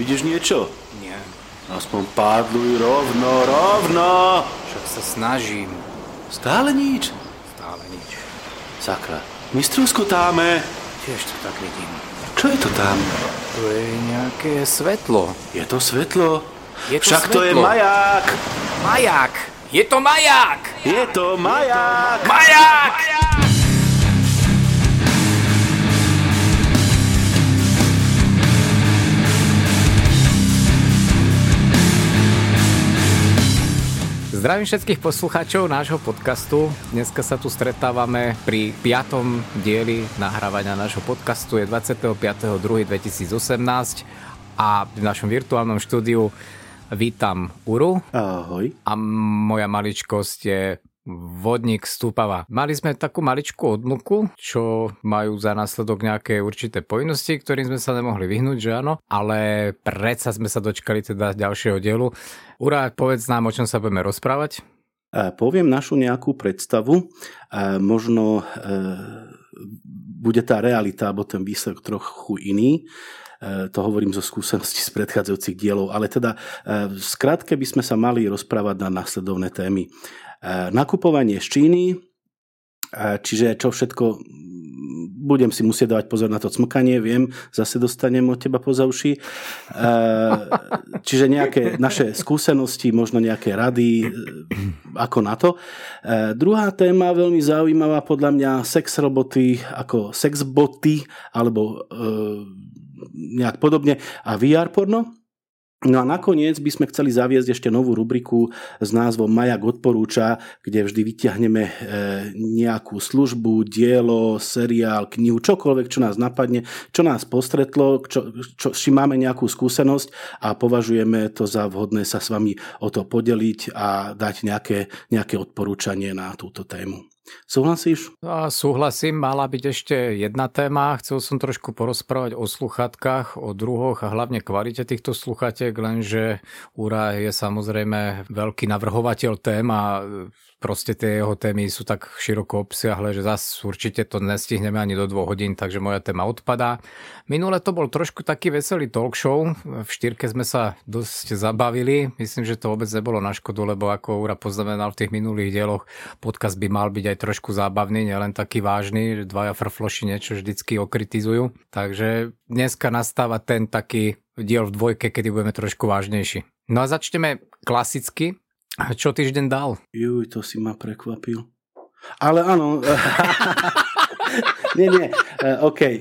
Vidíš niečo? Nie, Aspoň pádluj rovno, rovno! však sa snažím. Stále nič? Stále nič. Sakra, my struskotáme. Tiež to tak vidím. Čo je to tam? To je nejaké svetlo. Je to svetlo? Je to Však to je svetlo. maják! Maják! Je to maják! Je to maják! Maják! Zdravím všetkých poslucháčov nášho podcastu. Dneska sa tu stretávame pri piatom dieli nahrávania nášho podcastu. Je 25.2.2018 a v našom virtuálnom štúdiu vítam Uru Ahoj. a moja maličkosť je vodník stúpava. Mali sme takú maličkú odluku, čo majú za následok nejaké určité povinnosti, ktorým sme sa nemohli vyhnúť, že áno, ale predsa sme sa dočkali teda ďalšieho dielu. Ura, povedz nám, o čom sa budeme rozprávať. E, Poviem našu nejakú predstavu. E, Možno e, bude tá realita alebo ten výsledok trochu iný. To hovorím zo skúseností z predchádzajúcich dielov. Ale teda v skratke by sme sa mali rozprávať na následovné témy. E, Nakupovanie z Číny, e, čiže čo všetko budem si musieť dávať pozor na to cmkanie, viem, zase dostanem od teba poza uši. E, Čiže nejaké naše skúsenosti, možno nejaké rady, ako na to. Druhá téma, veľmi zaujímavá podľa mňa, sex roboty ako sexboty, alebo e, nejak podobne, a VR porno. No a nakoniec by sme chceli zaviesť ešte novú rubriku s názvom Majak odporúča, kde vždy vyťahneme e, nejakú službu, dielo, seriál, knihu, čokoľvek, čo nás napadne, čo nás postretlo, čo, čo, či máme nejakú skúsenosť a považujeme to za vhodné sa s vami o to podeliť a dať nejaké, nejaké odporúčanie na túto tému. Súhlasíš? A súhlasím, mala byť ešte jedna téma. Chcel som trošku porozprávať o sluchatkách, o druhoch a hlavne kvalite týchto sluchatiek, lenže Ura je samozrejme veľký navrhovateľ tém a proste tie jeho témy sú tak široko obsiahle, že zase určite to nestihneme ani do dvoch hodín, takže moja téma odpadá. Minule to bol trošku taký veselý talk show, v štyrke sme sa dosť zabavili, myslím, že to vôbec nebolo na škodu, lebo ako Ura poznamenal v tých minulých dieloch, podcast by mal byť aj trošku zábavný, nielen taký vážny, že dvaja frfloši niečo vždycky okritizujú. Takže dneska nastáva ten taký diel v dvojke, kedy budeme trošku vážnejší. No a začneme klasicky. Čo týždeň dal? Juj, to si ma prekvapil. Ale áno. nie, nie. E, OK. E,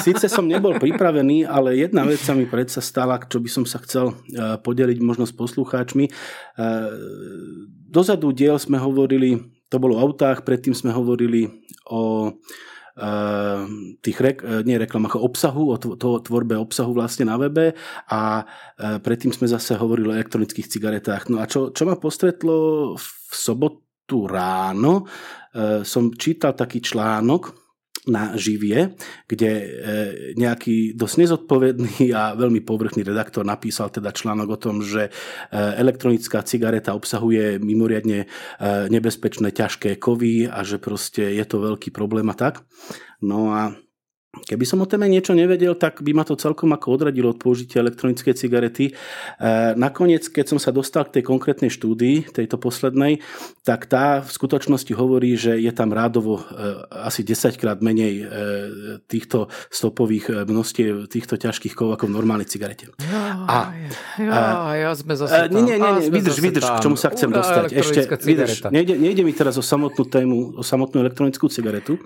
Sice som nebol pripravený, ale jedna vec sa mi predsa stala, čo by som sa chcel e, podeliť možno s poslucháčmi. Dozadu diel sme hovorili, to bolo o autách, predtým sme hovorili o tých rek, e, nie reklamách, obsahu, o tvo- to, tvorbe obsahu vlastne na webe a e, predtým sme zase hovorili o elektronických cigaretách. No a čo, čo ma postretlo v sobotu ráno, e, som čítal taký článok na živie, kde e, nejaký dosť nezodpovedný a veľmi povrchný redaktor napísal teda článok o tom, že e, elektronická cigareta obsahuje mimoriadne e, nebezpečné ťažké kovy a že proste je to veľký problém a tak. No a Keby som o téme niečo nevedel, tak by ma to celkom ako odradilo od použitia elektronickej cigarety. E, nakoniec, keď som sa dostal k tej konkrétnej štúdii, tejto poslednej, tak tá v skutočnosti hovorí, že je tam rádovo e, asi 10 krát menej e, týchto stopových e, množstiev týchto ťažkých kovov ako v normálnej cigarete. A, ja, ja sme zase E, nie, nie, nie, nie, vydrž, vydrž, k čomu sa chcem Ura, dostať. Ešte, vydrž, nejde, nejde mi teraz o samotnú tému, o samotnú elektronickú cigaretu,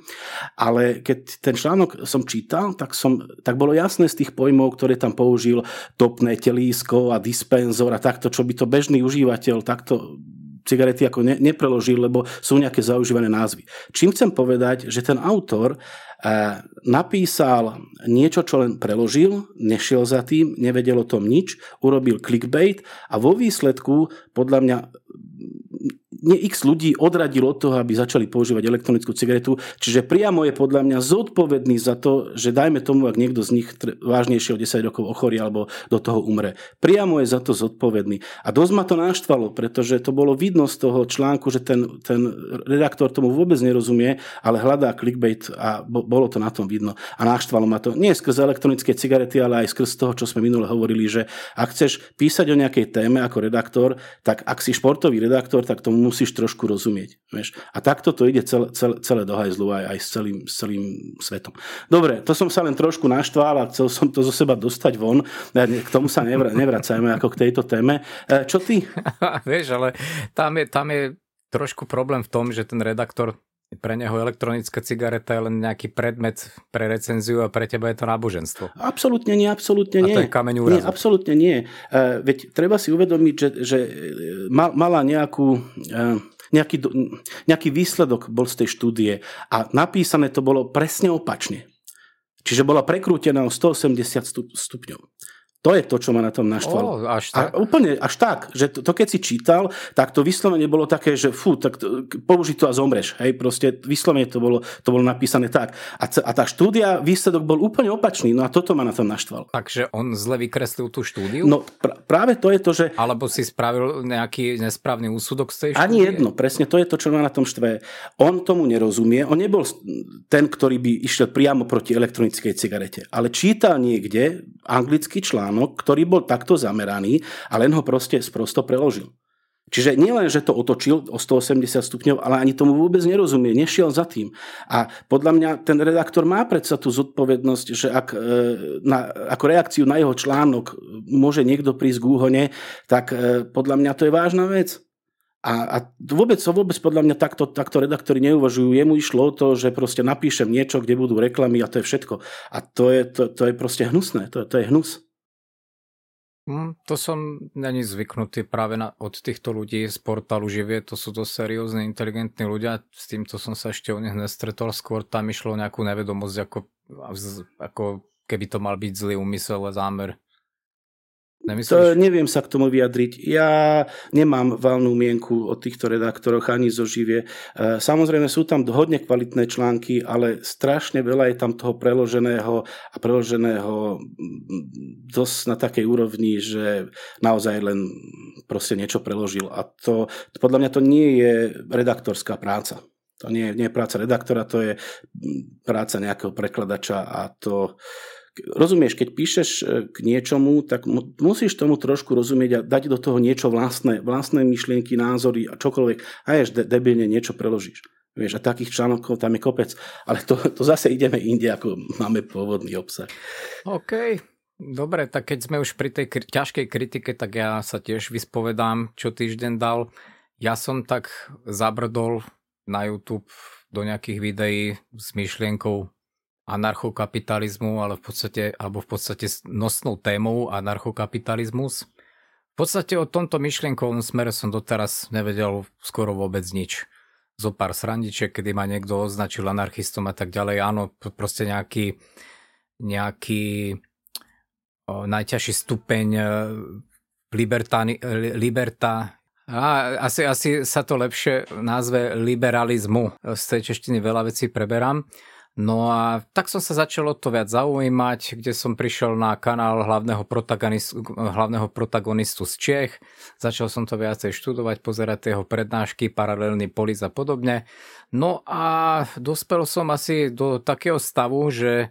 ale keď ten článok som čítal, tak, som, tak bolo jasné z tých pojmov, ktoré tam použil, topné telísko a dispenzor a takto, čo by to bežný užívateľ takto cigarety ako ne, nepreložil, lebo sú nejaké zaužívané názvy. Čím chcem povedať, že ten autor eh, napísal niečo, čo len preložil, nešiel za tým, nevedel o tom nič, urobil clickbait a vo výsledku podľa mňa nie x ľudí odradilo od toho, aby začali používať elektronickú cigaretu, čiže priamo je podľa mňa zodpovedný za to, že dajme tomu, ak niekto z nich vážnejšie o 10 rokov ochorí alebo do toho umre. Priamo je za to zodpovedný. A dosť ma to naštvalo, pretože to bolo vidno z toho článku, že ten, ten redaktor tomu vôbec nerozumie, ale hľadá clickbait a bolo to na tom vidno. A naštvalo ma to nie skrz elektronické cigarety, ale aj skrz toho, čo sme minule hovorili, že ak chceš písať o nejakej téme ako redaktor, tak ak si športový redaktor, tak tomu musíš trošku rozumieť. Vieš? A takto to ide celé, celé, celé do hajzlu aj, aj s, celým, s celým svetom. Dobre, to som sa len trošku naštval a chcel som to zo seba dostať von. K tomu sa nevra, nevracajme ako k tejto téme. E, čo ty? Vieš, ale tam je, tam je trošku problém v tom, že ten redaktor pre neho elektronická cigareta je len nejaký predmet pre recenziu a pre teba je to náboženstvo. Absolútne nie, absolútne nie. A to je kameň úrazu. Nie, absolútne nie. Uh, veď treba si uvedomiť, že, že mal, mala nejakú... Uh, nejaký, nejaký výsledok bol z tej štúdie a napísané to bolo presne opačne. Čiže bola prekrútená o 180 stupňov. To je to, čo ma na tom naštvalo. Oh, až tak. A úplne až tak, že to, to keď si čítal, tak to vyslovene bolo také, že fú, tak to, použi to a zomreš. Hej, proste vyslovene to bolo, to bolo napísané tak. A, a tá štúdia, výsledok bol úplne opačný, no a toto ma na tom naštvalo. Takže on zle vykreslil tú štúdiu? No pr- práve to je to, že... Alebo si spravil nejaký nesprávny úsudok z tej štúdie? Ani jedno, presne to je to, čo ma na tom štve. On tomu nerozumie, on nebol ten, ktorý by išiel priamo proti elektronickej cigarete, ale čítal niekde anglický článok, článok, ktorý bol takto zameraný a len ho proste sprosto preložil. Čiže nielen, že to otočil o 180 stupňov, ale ani tomu vôbec nerozumie, nešiel za tým. A podľa mňa ten redaktor má predsa tú zodpovednosť, že ak e, na, ako reakciu na jeho článok môže niekto prísť k úhone, tak e, podľa mňa to je vážna vec. A, a vôbec, vôbec podľa mňa takto, takto redaktori neuvažujú. Jemu išlo o to, že proste napíšem niečo, kde budú reklamy a to je všetko. A to je, to, to je proste hnusné. To, to je hnus. Mm, to som není zvyknutý práve na, od týchto ľudí z portálu Živie, to sú dosť seriózne, inteligentní ľudia, s týmto som sa ešte o nich nestretol, skôr tam išlo nejakú nevedomosť, ako, ako keby to mal byť zlý úmysel a zámer Nemyslíš? To neviem sa k tomu vyjadriť. Ja nemám valnú mienku o týchto redaktoroch ani zo živie. E, samozrejme sú tam hodne kvalitné články, ale strašne veľa je tam toho preloženého a preloženého dosť na takej úrovni, že naozaj len proste niečo preložil. A to, podľa mňa to nie je redaktorská práca. To nie, nie je práca redaktora, to je práca nejakého prekladača a to rozumieš, keď píšeš e, k niečomu, tak musíš tomu trošku rozumieť a dať do toho niečo vlastné, vlastné myšlienky, názory a čokoľvek. A ješ de- debilne niečo preložíš. Vieš, a takých článkov tam je kopec. Ale to, to zase ideme inde, ako máme pôvodný obsah. OK. Dobre, tak keď sme už pri tej kri- ťažkej kritike, tak ja sa tiež vyspovedám, čo týždeň dal. Ja som tak zabrdol na YouTube do nejakých videí s myšlienkou anarchokapitalizmu, ale v podstate, alebo v podstate nosnou témou anarchokapitalizmus. V podstate o tomto myšlienkovom smere som doteraz nevedel skoro vôbec nič. Zo pár srandiček, kedy ma niekto označil anarchistom a tak ďalej. Áno, proste nejaký, nejaký najťažší stupeň e, libertáni, e, liberta, a, asi, asi sa to lepšie názve liberalizmu. Z tej češtiny veľa vecí preberám. No a tak som sa začal o to viac zaujímať, kde som prišiel na kanál hlavného protagonistu, hlavného protagonistu z Čech. Začal som to viacej študovať, pozerať jeho prednášky, paralelný polis a podobne. No a dospel som asi do takého stavu, že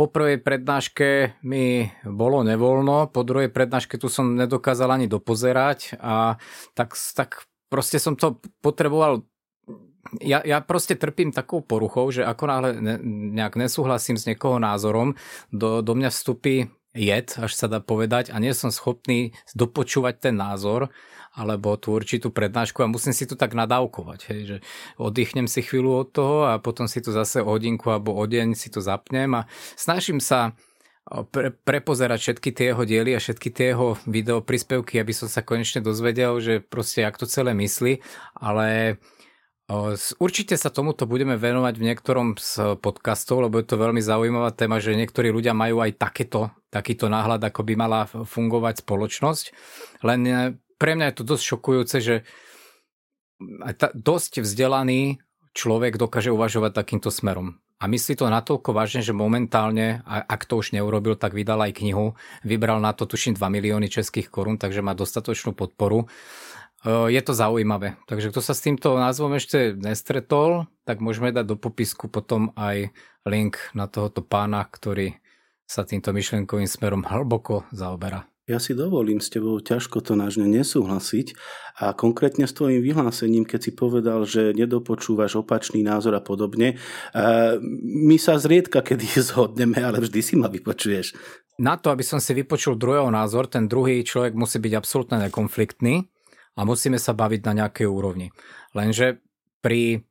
po prvej prednáške mi bolo nevoľno, po druhej prednáške tu som nedokázal ani dopozerať a tak, tak proste som to potreboval ja, ja proste trpím takou poruchou, že ako náhle ne, nejak nesúhlasím s niekoho názorom, do, do mňa vstupí jed, až sa dá povedať, a nie som schopný dopočúvať ten názor, alebo tú určitú prednášku a musím si to tak nadávkovať, hej, že oddychnem si chvíľu od toho a potom si to zase o hodinku alebo o deň si to zapnem a snažím sa pre, prepozerať všetky tie jeho diely a všetky tie jeho video príspevky, aby som sa konečne dozvedel, že proste jak to celé myslí, ale Určite sa tomuto budeme venovať v niektorom z podcastov, lebo je to veľmi zaujímavá téma, že niektorí ľudia majú aj takéto, takýto náhľad, ako by mala fungovať spoločnosť. Len e, pre mňa je to dosť šokujúce, že dosť vzdelaný človek dokáže uvažovať takýmto smerom. A myslí to natoľko vážne, že momentálne, ak to už neurobil, tak vydal aj knihu. Vybral na to tuším 2 milióny českých korún, takže má dostatočnú podporu. E, je to zaujímavé. Takže kto sa s týmto názvom ešte nestretol, tak môžeme dať do popisku potom aj link na tohoto pána, ktorý sa týmto myšlienkovým smerom hlboko zaoberá. Ja si dovolím s tebou ťažko to nážne nesúhlasiť a konkrétne s tvojim vyhlásením, keď si povedal, že nedopočúvaš opačný názor a podobne. My sa zriedka kedy zhodneme, ale vždy si ma vypočuješ. Na to, aby som si vypočul druhého názor, ten druhý človek musí byť absolútne nekonfliktný a musíme sa baviť na nejakej úrovni. Lenže pri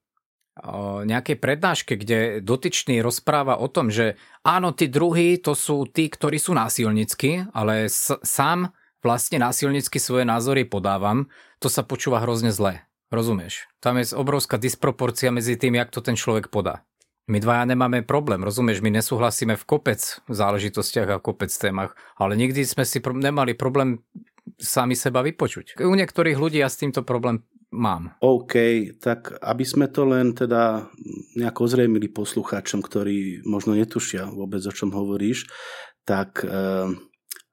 nejakej prednáške, kde dotyčný rozpráva o tom, že áno, tí druhí to sú tí, ktorí sú násilnícky, ale s- sám vlastne násilnícky svoje názory podávam, to sa počúva hrozne zle. Rozumieš? Tam je obrovská disproporcia medzi tým, jak to ten človek podá. My dvaja nemáme problém, rozumieš? My nesúhlasíme v kopec záležitostiach a kopec témach, ale nikdy sme si pro- nemali problém sami seba vypočuť. U niektorých ľudí ja s týmto problém mám. OK, tak aby sme to len teda nejako ozrejmili poslucháčom, ktorí možno netušia vôbec, o čom hovoríš, tak e,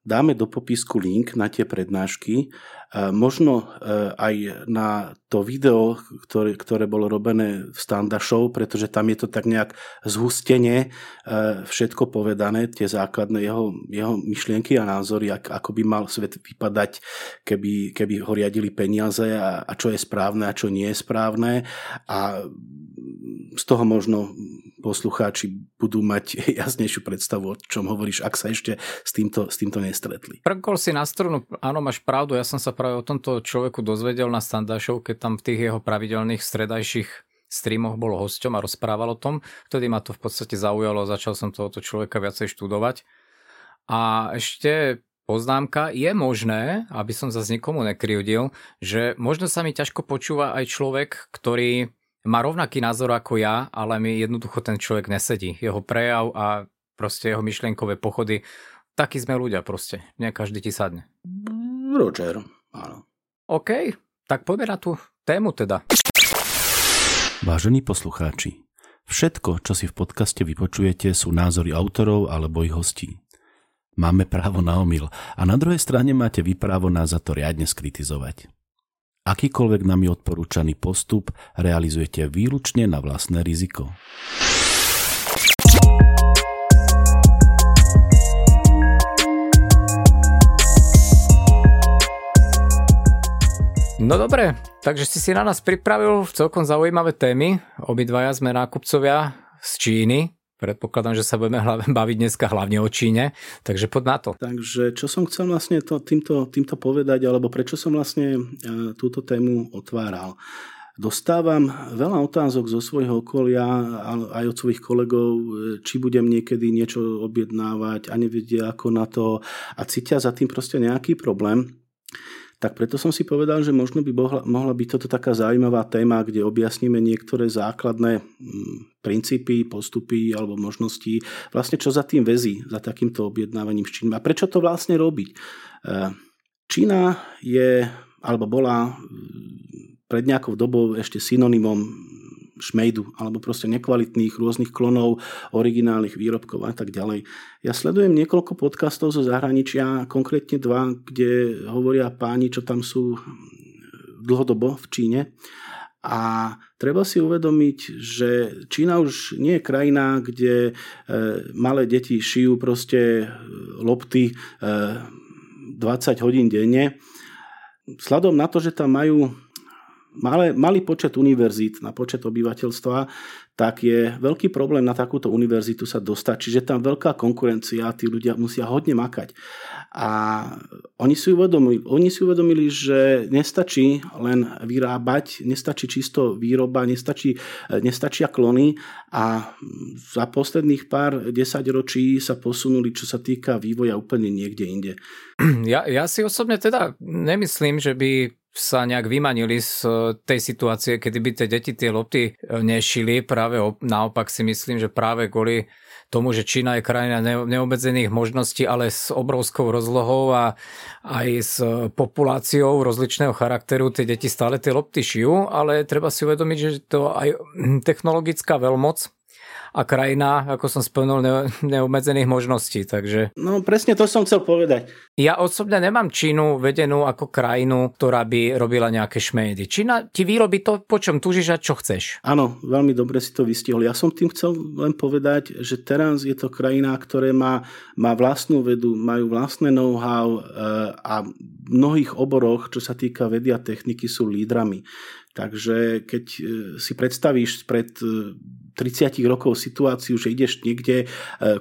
dáme do popisku link na tie prednášky možno e, aj na to video, ktoré, ktoré bolo robené v Standa Show, pretože tam je to tak nejak zhustenie e, všetko povedané, tie základné jeho, jeho myšlienky a názory, ako by mal svet vypadať, keby, keby ho riadili peniaze a, a čo je správne a čo nie je správne a z toho možno poslucháči budú mať jasnejšiu predstavu, o čom hovoríš, ak sa ešte s týmto, s týmto nestretli. Prkol si na strunu, áno, máš pravdu, ja som sa práve o tomto človeku dozvedel na Standašov, keď tam v tých jeho pravidelných stredajších streamoch bol hosťom a rozprával o tom. Vtedy ma to v podstate zaujalo, začal som tohoto človeka viacej študovať. A ešte poznámka, je možné, aby som zase nikomu nekryudil, že možno sa mi ťažko počúva aj človek, ktorý má rovnaký názor ako ja, ale mi jednoducho ten človek nesedí. Jeho prejav a proste jeho myšlienkové pochody, takí sme ľudia proste. Nie každý ti sadne. Roger, áno. OK, tak poďme na tú tému teda. Vážení poslucháči, všetko, čo si v podcaste vypočujete, sú názory autorov alebo ich hostí. Máme právo na omyl a na druhej strane máte vy právo nás za to riadne skritizovať. Akýkoľvek nami odporúčaný postup realizujete výlučne na vlastné riziko. No dobre, takže si si na nás pripravil celkom zaujímavé témy. Obidvaja sme nákupcovia z Číny, Predpokladám, že sa budeme baviť dneska hlavne o Číne, takže poď na to. Takže čo som chcel vlastne to, týmto, týmto povedať, alebo prečo som vlastne e, túto tému otváral. Dostávam veľa otázok zo svojho okolia, aj od svojich kolegov, e, či budem niekedy niečo objednávať a nevedia ako na to a cítia za tým proste nejaký problém tak preto som si povedal, že možno by mohla, mohla byť toto taká zaujímavá téma, kde objasníme niektoré základné mm, princípy, postupy alebo možnosti, vlastne čo za tým väzí, za takýmto objednávaním s Čínou a prečo to vlastne robiť. E, Čína je, alebo bola mm, pred nejakou dobou ešte synonymom šmejdu alebo proste nekvalitných rôznych klonov, originálnych výrobkov a tak ďalej. Ja sledujem niekoľko podcastov zo zahraničia, konkrétne dva, kde hovoria páni, čo tam sú dlhodobo v Číne. A treba si uvedomiť, že Čína už nie je krajina, kde e, malé deti šijú proste e, lopty 20 e, hodín denne. Sladom na to, že tam majú malé, malý počet univerzít na počet obyvateľstva, tak je veľký problém na takúto univerzitu sa dostať. Čiže tam veľká konkurencia, tí ľudia musia hodne makať. A oni si uvedomili, oni si uvedomili že nestačí len vyrábať, nestačí čisto výroba, nestačí, nestačia klony a za posledných pár desaťročí sa posunuli, čo sa týka vývoja úplne niekde inde. Ja, ja si osobne teda nemyslím, že by sa nejak vymanili z e, tej situácie, kedy by tie deti tie lopty e, nešili. Práve naopak si myslím, že práve kvôli tomu, že Čína je krajina neobmedzených možností, ale s obrovskou rozlohou a aj s populáciou rozličného charakteru tie deti stále tie lopty šijú, ale treba si uvedomiť, že to aj technologická veľmoc a krajina, ako som spomenul, ne- neobmedzených možností. Takže... No presne to som chcel povedať. Ja osobne nemám Čínu vedenú ako krajinu, ktorá by robila nejaké šmédy. Čína ti vyrobí to, po čom túžiš a čo chceš. Áno, veľmi dobre si to vystihol. Ja som tým chcel len povedať, že teraz je to krajina, ktorá má, má vlastnú vedu, majú vlastné know-how e, a v mnohých oboroch, čo sa týka vedy a techniky, sú lídrami. Takže keď e, si predstavíš pred 30 rokov situáciu, že ideš niekde e,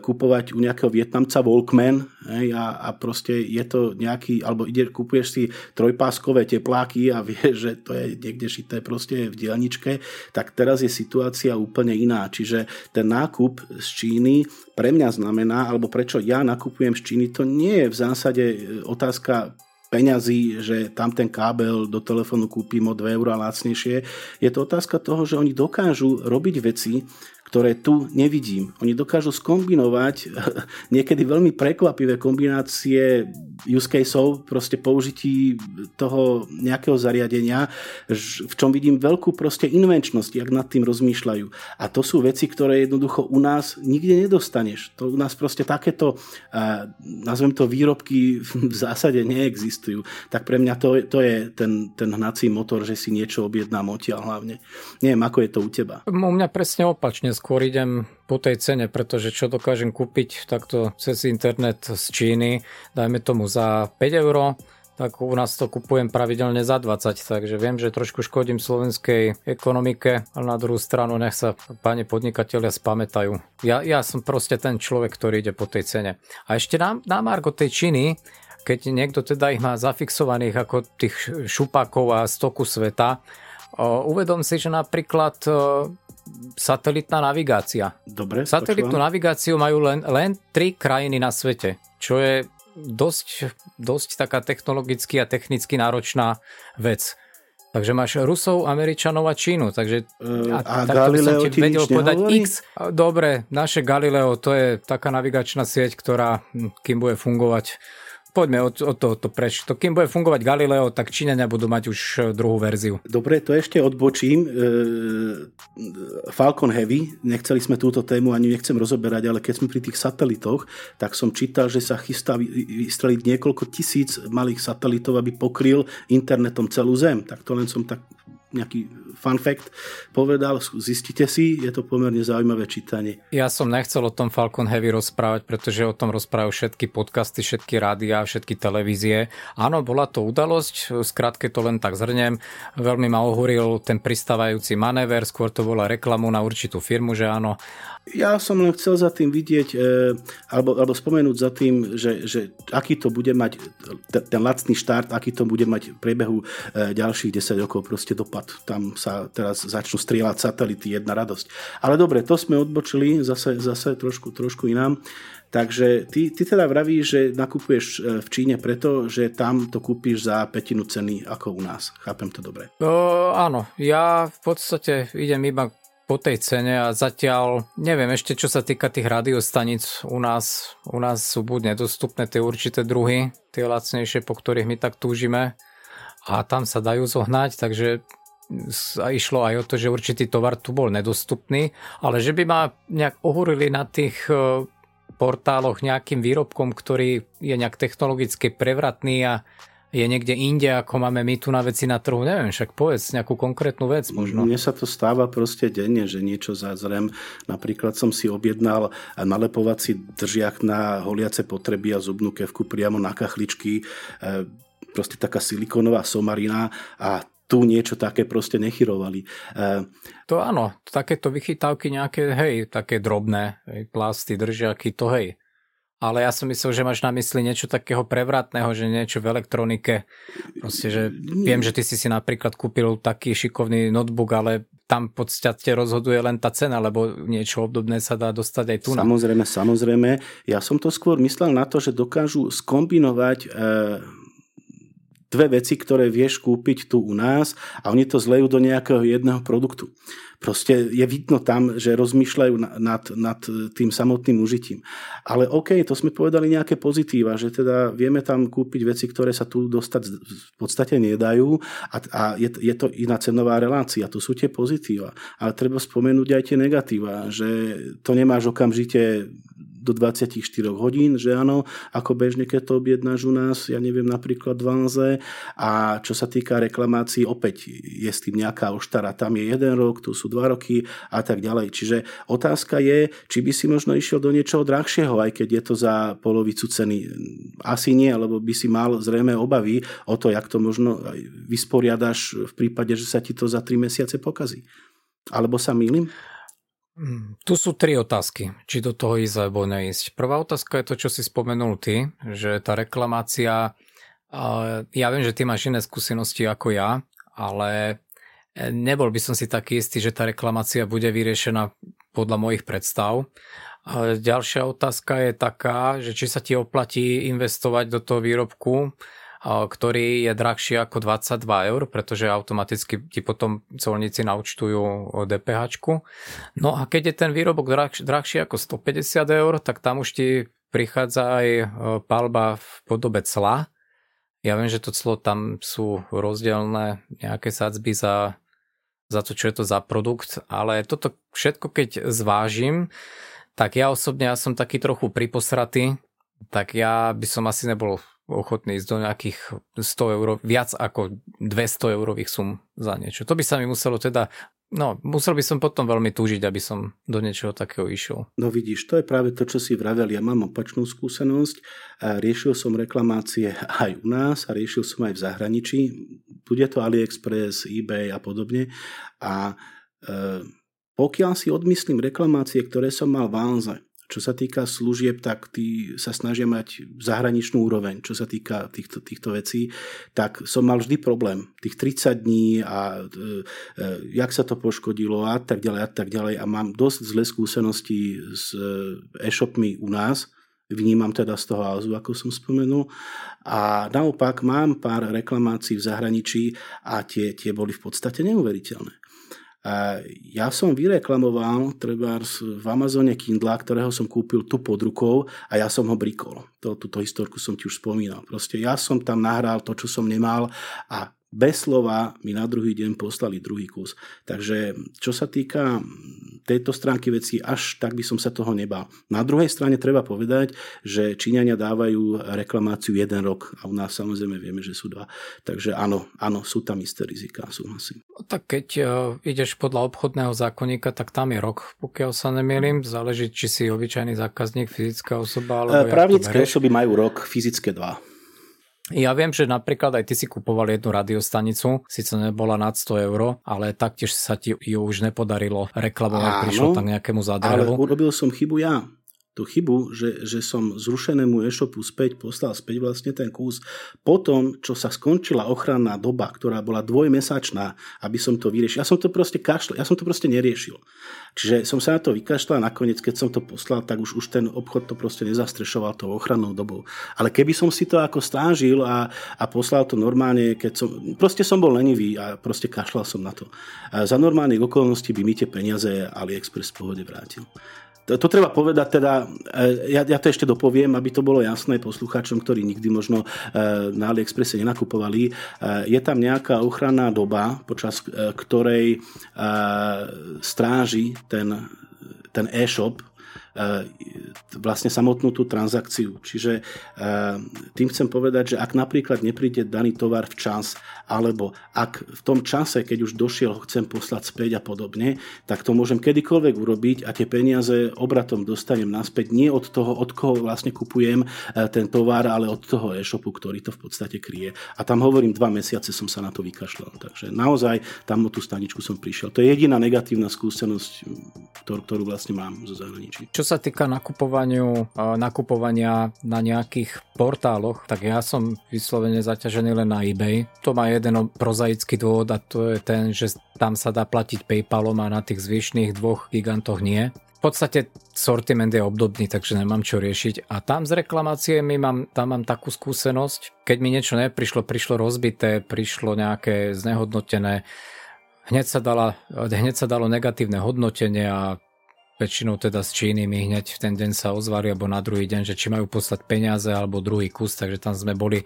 kupovať u nejakého Vietnamca Walkman hej, a, a proste je to nejaký, alebo ide, kupuješ si trojpáskové tepláky a vieš, že to je niekde šité proste v dielničke, tak teraz je situácia úplne iná. Čiže ten nákup z Číny pre mňa znamená, alebo prečo ja nakupujem z Číny, to nie je v zásade otázka peňazí, že tam ten kábel do telefónu kúpim o 2 eur lacnejšie. Je to otázka toho, že oni dokážu robiť veci, ktoré tu nevidím. Oni dokážu skombinovať niekedy veľmi prekvapivé kombinácie use caseov, proste použití toho nejakého zariadenia, v čom vidím veľkú proste invenčnosť, jak nad tým rozmýšľajú. A to sú veci, ktoré jednoducho u nás nikde nedostaneš. To u nás proste takéto, nazvem to výrobky, v zásade neexistujú. Tak pre mňa to, to je ten, ten hnací motor, že si niečo objednám odtiaľ hlavne. Neviem, ako je to u teba. U mňa presne opačne skôr idem po tej cene, pretože čo dokážem kúpiť takto cez internet z Číny, dajme tomu za 5 euro, tak u nás to kupujem pravidelne za 20, takže viem, že trošku škodím slovenskej ekonomike, ale na druhú stranu nech sa páni podnikatelia spamätajú. Ja, ja som proste ten človek, ktorý ide po tej cene. A ešte na, na Margo tej Číny, keď niekto teda ich má zafixovaných ako tých šupákov a stoku sveta, uvedom si, že napríklad satelitná navigácia. Dobre, Satelitnú počúvam. navigáciu majú len, len tri krajiny na svete, čo je dosť, dosť taká technologicky a technicky náročná vec. Takže máš Rusov, Američanov a Čínu. Takže uh, a, a Galileo som ti vedel povedať? X. Dobre, naše Galileo to je taká navigačná sieť, ktorá hm, kým bude fungovať Poďme od, od toho preč. To, kým bude fungovať Galileo, tak Číňania budú mať už e, druhú verziu. Dobre, to ešte odbočím. E, Falcon Heavy, nechceli sme túto tému ani nechcem rozoberať, ale keď sme pri tých satelitoch, tak som čítal, že sa chystá vystreliť niekoľko tisíc malých satelitov, aby pokryl internetom celú Zem. Tak to len som tak nejaký fun fact povedal, zistite si, je to pomerne zaujímavé čítanie. Ja som nechcel o tom Falcon Heavy rozprávať, pretože o tom rozprávajú všetky podcasty, všetky rádia, všetky televízie. Áno, bola to udalosť, skrátke to len tak zhrnem. Veľmi ma ohúril ten pristávajúci manéver, skôr to bola reklamu na určitú firmu, že áno, ja som len chcel za tým vidieť, e, alebo, alebo spomenúť za tým, že, že aký to bude mať, ten lacný štart, aký to bude mať v priebehu e, ďalších 10 rokov proste dopad. Tam sa teraz začnú strieľať satelity, jedna radosť. Ale dobre, to sme odbočili zase, zase trošku, trošku inám. Takže ty, ty teda vravíš, že nakupuješ e, v Číne preto, že tam to kúpiš za petinu ceny ako u nás. Chápem to dobre. O, áno, ja v podstate idem iba po tej cene a zatiaľ neviem ešte čo sa týka tých radiostaníc u nás, u nás sú buď nedostupné tie určité druhy, tie lacnejšie, po ktorých my tak túžime a tam sa dajú zohnať, takže išlo aj o to, že určitý tovar tu bol nedostupný, ale že by ma nejak ohúrili na tých e, portáloch nejakým výrobkom, ktorý je nejak technologicky prevratný a je niekde inde, ako máme my tu na veci na trhu. Neviem, však povedz nejakú konkrétnu vec možno. Mne sa to stáva proste denne, že niečo zázrem. Napríklad som si objednal nalepovací držiak na holiace potreby a zubnú kevku priamo na kachličky. E, proste taká silikónová somarina a tu niečo také proste nechyrovali. E, to áno, takéto vychytávky nejaké, hej, také drobné, hej, plasty, držiaky, to hej ale ja som myslel, že máš na mysli niečo takého prevratného, že niečo v elektronike. Proste, že viem, že ty si si napríklad kúpil taký šikovný notebook, ale tam v podstate rozhoduje len tá cena, lebo niečo obdobné sa dá dostať aj tu. Samozrejme, samozrejme. Ja som to skôr myslel na to, že dokážu skombinovať e, dve veci, ktoré vieš kúpiť tu u nás a oni to zlejú do nejakého jedného produktu. Proste je vidno tam, že rozmýšľajú nad, nad tým samotným užitím. Ale OK, to sme povedali nejaké pozitíva, že teda vieme tam kúpiť veci, ktoré sa tu dostať v podstate nedajú a, a je, je to iná cenová relácia. To sú tie pozitíva. Ale treba spomenúť aj tie negatíva, že to nemáš okamžite do 24 hodín, že áno, ako bežne, keď to objednáš u nás, ja neviem, napríklad v Anze. A čo sa týka reklamácií, opäť je s tým nejaká oštara, tam je jeden rok, tu sú dva roky a tak ďalej. Čiže otázka je, či by si možno išiel do niečoho drahšieho, aj keď je to za polovicu ceny. Asi nie, lebo by si mal zrejme obavy o to, jak to možno vysporiadaš v prípade, že sa ti to za 3 mesiace pokazí. Alebo sa mýlim? Mm, tu sú tri otázky, či do toho ísť alebo neísť. Prvá otázka je to, čo si spomenul ty, že tá reklamácia, ja viem, že ty máš iné skúsenosti ako ja, ale e, nebol by som si taký istý, že tá reklamácia bude vyriešená podľa mojich predstav. Ďalšia otázka je taká, že či sa ti oplatí investovať do toho výrobku, ktorý je drahší ako 22 eur, pretože automaticky ti potom colníci naučtujú DPH. No a keď je ten výrobok drahší ako 150 eur, tak tam už ti prichádza aj palba v podobe cla. Ja viem, že to clo tam sú rozdielne nejaké sadzby za, za to, čo je to za produkt, ale toto všetko, keď zvážim, tak ja osobne ja som taký trochu priposratý, tak ja by som asi nebol ochotný ísť do nejakých 100 eur, viac ako 200 eurových sum za niečo. To by sa mi muselo teda, no musel by som potom veľmi túžiť, aby som do niečoho takého išiel. No vidíš, to je práve to, čo si vravel. Ja mám opačnú skúsenosť. Riešil som reklamácie aj u nás a riešil som aj v zahraničí. Bude to AliExpress, eBay a podobne. A e, pokiaľ si odmyslím reklamácie, ktoré som mal v Alze, čo sa týka služieb, tak tí sa snažia mať zahraničnú úroveň. Čo sa týka týchto, týchto vecí, tak som mal vždy problém. Tých 30 dní a e, e, jak sa to poškodilo a tak ďalej a tak ďalej. A mám dosť zlé skúsenosti s e, e-shopmi u nás, vnímam teda z toho Alzu, ako som spomenul. A naopak mám pár reklamácií v zahraničí a tie, tie boli v podstate neuveriteľné. Ja som vyreklamoval treba v Amazone Kindle, ktorého som kúpil tu pod rukou a ja som ho brikol. To, túto historku som ti už spomínal. Proste ja som tam nahral to, čo som nemal a bez slova mi na druhý deň poslali druhý kus. Takže čo sa týka tejto stránky veci, až tak by som sa toho nebal. Na druhej strane treba povedať, že Číňania dávajú reklamáciu jeden rok a u nás samozrejme vieme, že sú dva. Takže áno, áno, sú tam isté rizika, súhlasím. Tak keď uh, ideš podľa obchodného zákonníka, tak tam je rok, pokiaľ sa nemýlim. Záleží, či si obyčajný zákazník, fyzická osoba. Alebo Právnické osoby majú rok, fyzické dva. Ja viem, že napríklad aj ty si kupoval jednu radiostanicu, síce nebola nad 100 eur, ale taktiež sa ti ju už nepodarilo reklamovať, Áno, prišlo tam nejakému zadrelu. Ale urobil som chybu ja tú chybu, že, že som zrušenému e-shopu späť poslal späť vlastne ten kus potom, čo sa skončila ochranná doba, ktorá bola dvojmesačná, aby som to vyriešil. Ja som to proste kašľal, ja som to proste neriešil. Čiže som sa na to vykašľal a nakoniec, keď som to poslal, tak už, už ten obchod to proste nezastrešoval tou ochrannou dobou. Ale keby som si to ako stážil a, a poslal to normálne, keď som, proste som bol lenivý a proste kašľal som na to. A za normálnych okolností by mi tie peniaze AliExpress v pohode vrátil. To, to treba povedať teda, e, ja, ja to ešte dopoviem, aby to bolo jasné poslucháčom, ktorí nikdy možno e, na AliExpresse nenakupovali. E, je tam nejaká ochranná doba, počas ktorej stráži ten, ten e-shop vlastne samotnú tú transakciu. Čiže e, tým chcem povedať, že ak napríklad nepríde daný tovar včas, alebo ak v tom čase, keď už došiel, ho chcem poslať späť a podobne, tak to môžem kedykoľvek urobiť a tie peniaze obratom dostanem naspäť nie od toho, od koho vlastne kupujem e, ten tovar, ale od toho e-shopu, ktorý to v podstate kryje. A tam hovorím, dva mesiace som sa na to vykašľal. Takže naozaj tam o tú staničku som prišiel. To je jediná negatívna skúsenosť, ktorú, ktorú vlastne mám zo zahraničí. Čo čo sa týka nakupovaniu, nakupovania na nejakých portáloch, tak ja som vyslovene zaťažený len na eBay. To má jeden prozaický dôvod a to je ten, že tam sa dá platiť PayPalom a na tých zvyšných dvoch gigantoch nie. podstate sortiment je obdobný, takže nemám čo riešiť. A tam s reklamáciami mám, tam mám takú skúsenosť, keď mi niečo neprišlo, prišlo rozbité, prišlo nejaké znehodnotené, hneď sa, dala, hneď sa dalo negatívne hodnotenie a väčšinou teda z Číny mi hneď v ten deň sa ozvali, alebo na druhý deň, že či majú poslať peniaze alebo druhý kus, takže tam sme boli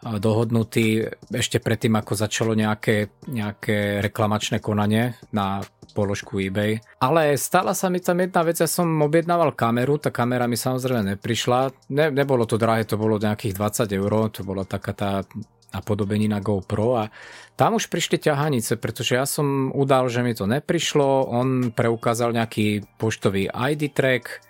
dohodnutí ešte predtým, ako začalo nejaké, nejaké reklamačné konanie na položku eBay. Ale stala sa mi tam jedna vec, ja som objednával kameru, tá kamera mi samozrejme neprišla. Ne, nebolo to drahé, to bolo nejakých 20 eur, to bola taká tá napodobenina GoPro a tam už prišli ťahanice, pretože ja som udal, že mi to neprišlo, on preukázal nejaký poštový ID track,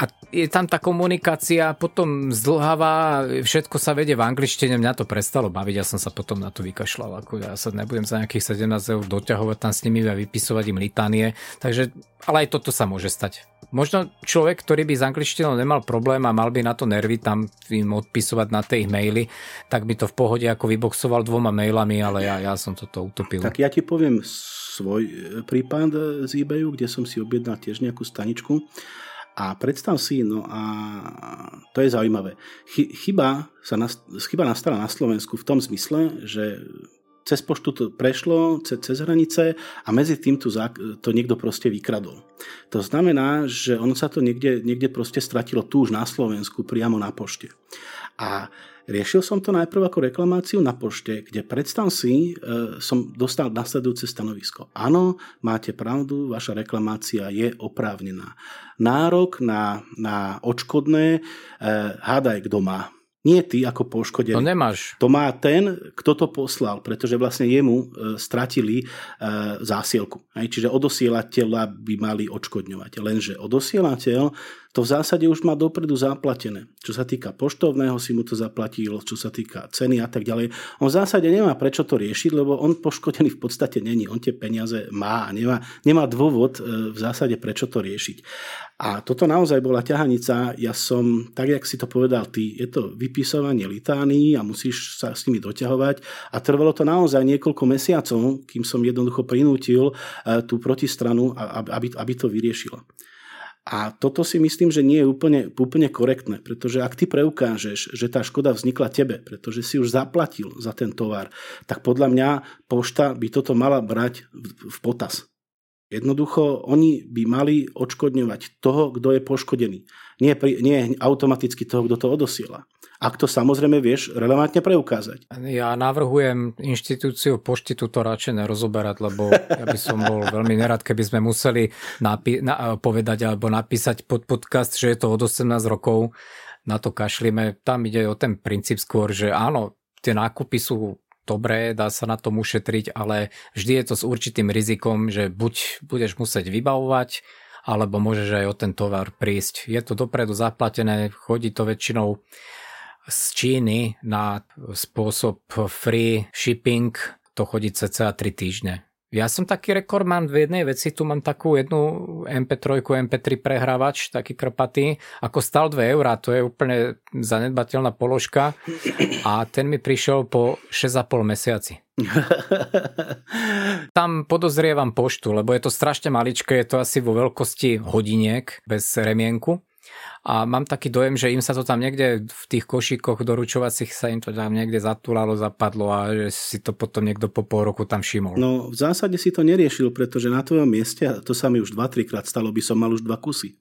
a je tam tá komunikácia potom zdlhavá, všetko sa vedie v angličtine, mňa to prestalo baviť, ja som sa potom na to vykašľal, ako ja sa nebudem za nejakých 17 eur doťahovať tam s nimi a vypisovať im litánie, takže, ale aj toto sa môže stať. Možno človek, ktorý by s angličtinou nemal problém a mal by na to nervy tam im odpisovať na tej maily, tak by to v pohode ako vyboxoval dvoma mailami, ale ja, ja som toto utopil. Tak ja ti poviem svoj prípad z eBayu, kde som si objednal tiež nejakú staničku a predstav si, no a to je zaujímavé. Chyba, sa, chyba nastala na Slovensku v tom zmysle, že cez poštu to prešlo, cez, cez hranice a medzi tým tu to niekto proste vykradol. To znamená, že ono sa to niekde, niekde proste stratilo tu už na Slovensku, priamo na pošte. A Riešil som to najprv ako reklamáciu na pošte, kde predstav si, e, som dostal nasledujúce stanovisko. Áno, máte pravdu, vaša reklamácia je oprávnená. Nárok na, na odškodné, e, hádaj, kto má. Nie ty ako poškodený. To nemáš. To má ten, kto to poslal, pretože vlastne jemu e, stratili e, zásielku. Čiže odosielateľa by mali odškodňovať. Lenže odosielateľ to v zásade už má dopredu zaplatené. Čo sa týka poštovného, si mu to zaplatil, čo sa týka ceny a tak ďalej. On v zásade nemá prečo to riešiť, lebo on poškodený v podstate není. On tie peniaze má a nemá, nemá dôvod e, v zásade prečo to riešiť. A toto naozaj bola ťahanica. Ja som, tak jak si to povedal ty, je to vypisovanie litánií a musíš sa s nimi doťahovať. A trvalo to naozaj niekoľko mesiacov, kým som jednoducho prinútil e, tú protistranu, aby, aby to vyriešila. A toto si myslím, že nie je úplne, úplne korektné, pretože ak ty preukážeš, že tá škoda vznikla tebe, pretože si už zaplatil za ten tovar, tak podľa mňa pošta by toto mala brať v potaz. Jednoducho, oni by mali odškodňovať toho, kto je poškodený. Nie, nie automaticky toho, kto to odosiela ak to samozrejme vieš relevantne preukázať. Ja navrhujem inštitúciu pošty túto radšej nerozoberať, lebo ja by som bol veľmi nerad, keby sme museli napi- na- povedať alebo napísať pod podcast, že je to od 18 rokov. Na to kašlíme. Tam ide o ten princíp skôr, že áno, tie nákupy sú dobré, dá sa na tom ušetriť, ale vždy je to s určitým rizikom, že buď budeš musieť vybavovať, alebo môžeš aj o ten tovar prísť. Je to dopredu zaplatené, chodí to väčšinou z Číny na spôsob free shipping to chodí cca 3 týždne. Ja som taký rekordman v jednej veci, tu mám takú jednu MP3, MP3 prehrávač, taký krpatý, ako stal 2 eurá, to je úplne zanedbateľná položka a ten mi prišiel po 6,5 mesiaci. Tam podozrievam poštu, lebo je to strašne maličké, je to asi vo veľkosti hodiniek bez remienku a mám taký dojem, že im sa to tam niekde v tých košíkoch doručovacích sa im to tam niekde zatúlalo, zapadlo a že si to potom niekto po pol roku tam všimol. No v zásade si to neriešil, pretože na tvojom mieste, to sa mi už 2-3 krát stalo, by som mal už dva kusy.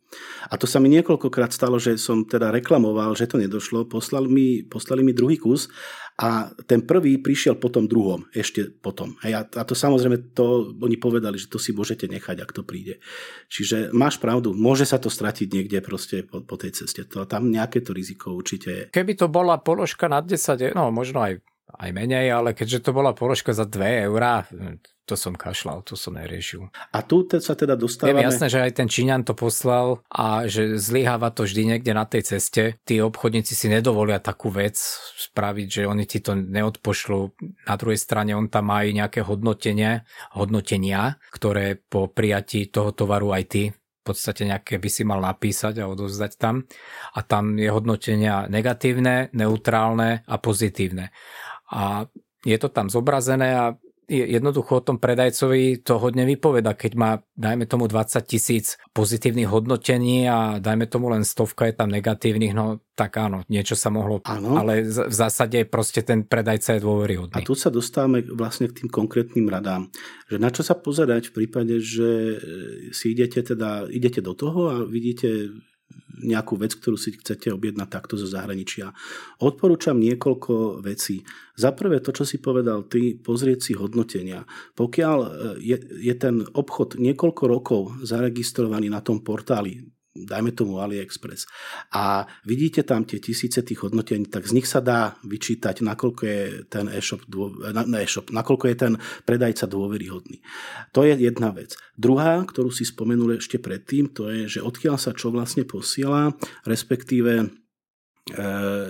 A to sa mi niekoľkokrát stalo, že som teda reklamoval, že to nedošlo, poslali mi, poslali mi druhý kus a ten prvý prišiel potom druhom, ešte potom. Hej, a to samozrejme, to oni povedali, že to si môžete nechať, ak to príde. Čiže máš pravdu, môže sa to stratiť niekde proste po, po tej ceste. To, tam nejaké to riziko určite je. Keby to bola položka na 10, no možno aj, aj menej, ale keďže to bola položka za 2 eurá, to som kašľal, to som neriešil. A tu sa teda dostávame... Je jasné, že aj ten Číňan to poslal a že zlyháva to vždy niekde na tej ceste. Tí obchodníci si nedovolia takú vec spraviť, že oni ti to neodpošľú. Na druhej strane on tam má aj nejaké hodnotenie, hodnotenia, ktoré po prijatí toho tovaru aj ty v podstate nejaké by si mal napísať a odozdať tam. A tam je hodnotenia negatívne, neutrálne a pozitívne. A je to tam zobrazené a jednoducho o tom predajcovi to hodne vypoveda, keď má, dajme tomu 20 tisíc pozitívnych hodnotení a dajme tomu len stovka je tam negatívnych, no tak áno, niečo sa mohlo, áno. ale v zásade proste ten predajca je dôveryhodný. A tu sa dostávame vlastne k tým konkrétnym radám, že na čo sa pozerať v prípade, že si idete teda, idete do toho a vidíte nejakú vec, ktorú si chcete objednať takto zo zahraničia. Odporúčam niekoľko vecí. Za prvé to, čo si povedal ty, pozrieť si hodnotenia. Pokiaľ e, je, je ten obchod niekoľko rokov zaregistrovaný na tom portáli, dajme tomu AliExpress, a vidíte tam tie tisíce tých hodnotení, tak z nich sa dá vyčítať, nakoľko je ten e-shop, na, e-shop nakoľko je ten predajca dôveryhodný. To je jedna vec. Druhá, ktorú si spomenuli ešte predtým, to je, že odkiaľ sa čo vlastne posiela, respektíve E,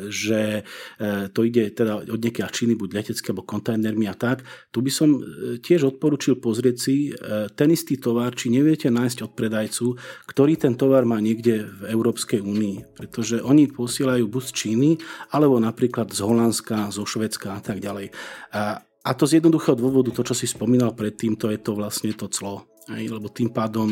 že e, to ide teda od nejakého Číny, buď letecké alebo kontajnermi a tak. Tu by som e, tiež odporučil pozrieť si ten istý tovar, či neviete nájsť od predajcu, ktorý ten tovar má niekde v Európskej únii. Pretože oni posielajú buď z Číny, alebo napríklad z Holandska, zo Švedska a tak ďalej. A, a to z jednoduchého dôvodu, to čo si spomínal predtým, to je to vlastne to clo. Aj, lebo tým pádom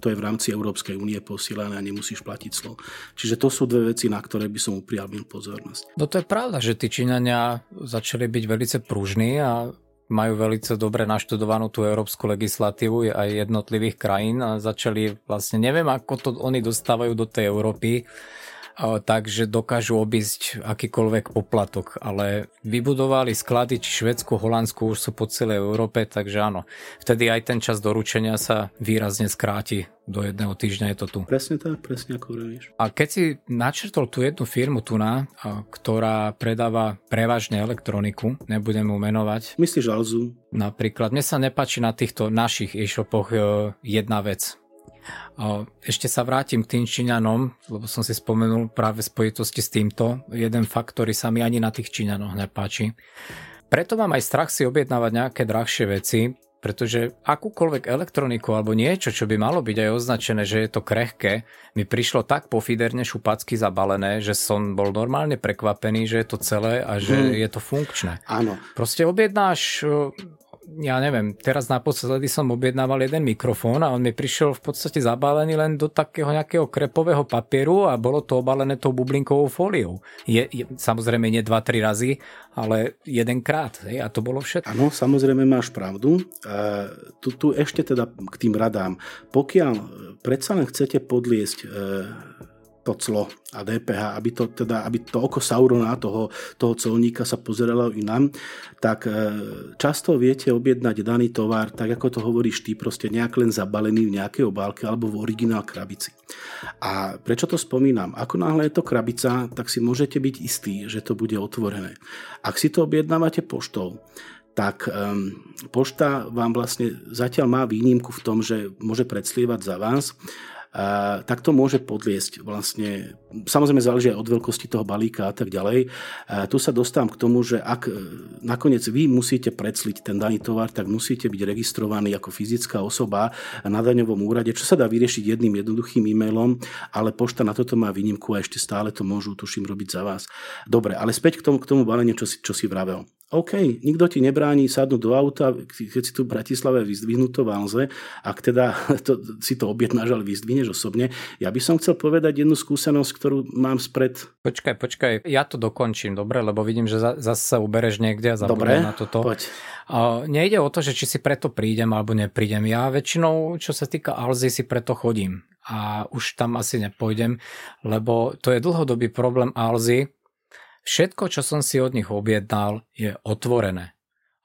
to je v rámci Európskej únie posielané a nemusíš platiť slo. Čiže to sú dve veci, na ktoré by som upriamil pozornosť. No to je pravda, že tí Číňania začali byť veľmi pružní a majú veľmi dobre naštudovanú tú európsku legislatívu aj jednotlivých krajín a začali vlastne, neviem ako to oni dostávajú do tej Európy, takže dokážu obísť akýkoľvek poplatok, ale vybudovali sklady, či Švedsku, Holandsku už sú po celej Európe, takže áno, vtedy aj ten čas doručenia sa výrazne skráti. Do jedného týždňa je to tu. Presne tak, presne ako hovoríš. A keď si načrtol tú jednu firmu tu na, ktorá predáva prevažne elektroniku, nebudem mu menovať. Myslíš Alzu? Napríklad. Mne sa nepačí na týchto našich e-shopoch e, jedna vec ešte sa vrátim k tým Číňanom, lebo som si spomenul práve v spojitosti s týmto jeden fakt, ktorý sa mi ani na tých Číňanoch nepáči. Preto mám aj strach si objednávať nejaké drahšie veci, pretože akúkoľvek elektroniku alebo niečo, čo by malo byť aj označené, že je to krehké, mi prišlo tak pofiderne šupacky zabalené, že som bol normálne prekvapený, že je to celé a že hmm. je to funkčné. Áno. Proste objednáš ja neviem, teraz naposledy som objednával jeden mikrofón a on mi prišiel v podstate zabalený len do takého nejakého krepového papieru a bolo to obalené tou bublinkovou fóliou. Je, je, samozrejme nie 2-3 razy, ale jedenkrát. Hej, a to bolo všetko. Áno, samozrejme máš pravdu. E, tu, tu ešte teda k tým radám. Pokiaľ predsa len chcete podliesť e, to clo a DPH, aby to, teda, aby to oko Saurona, toho, toho colníka sa pozeralo i nám, tak e, často viete objednať daný tovar, tak ako to hovoríš ty, proste nejak len zabalený v nejakej obálke alebo v originál krabici. A prečo to spomínam? Ako náhle je to krabica, tak si môžete byť istí, že to bude otvorené. Ak si to objednávate poštou, tak um, pošta vám vlastne zatiaľ má výnimku v tom, že môže predslievať za vás tak to môže podliesť vlastne, samozrejme záleží aj od veľkosti toho balíka a tak ďalej. Tu sa dostávam k tomu, že ak e, nakoniec vy musíte predsliť ten daný tovar, tak musíte byť registrovaný ako fyzická osoba na daňovom úrade, čo sa dá vyriešiť jedným jednoduchým e-mailom, ale pošta na toto má výnimku a ešte stále to môžu, tuším, robiť za vás. Dobre, ale späť k tomu, k tomu baleniu, čo si, čo si vravel. OK, nikto ti nebráni sadnúť do auta, keď si tu v Bratislave vyzdvihnúť to Valze, ak teda to, si to objednáš, ale vyzdvihneš osobne. Ja by som chcel povedať jednu skúsenosť, ktorú mám spred... Počkaj, počkaj, ja to dokončím, dobre, lebo vidím, že zase sa ubereš niekde a zabudem na toto. poď. A nejde o to, že či si preto prídem alebo neprídem. Ja väčšinou, čo sa týka Alzy, si preto chodím a už tam asi nepôjdem, lebo to je dlhodobý problém Alzy, Všetko, čo som si od nich objednal, je otvorené.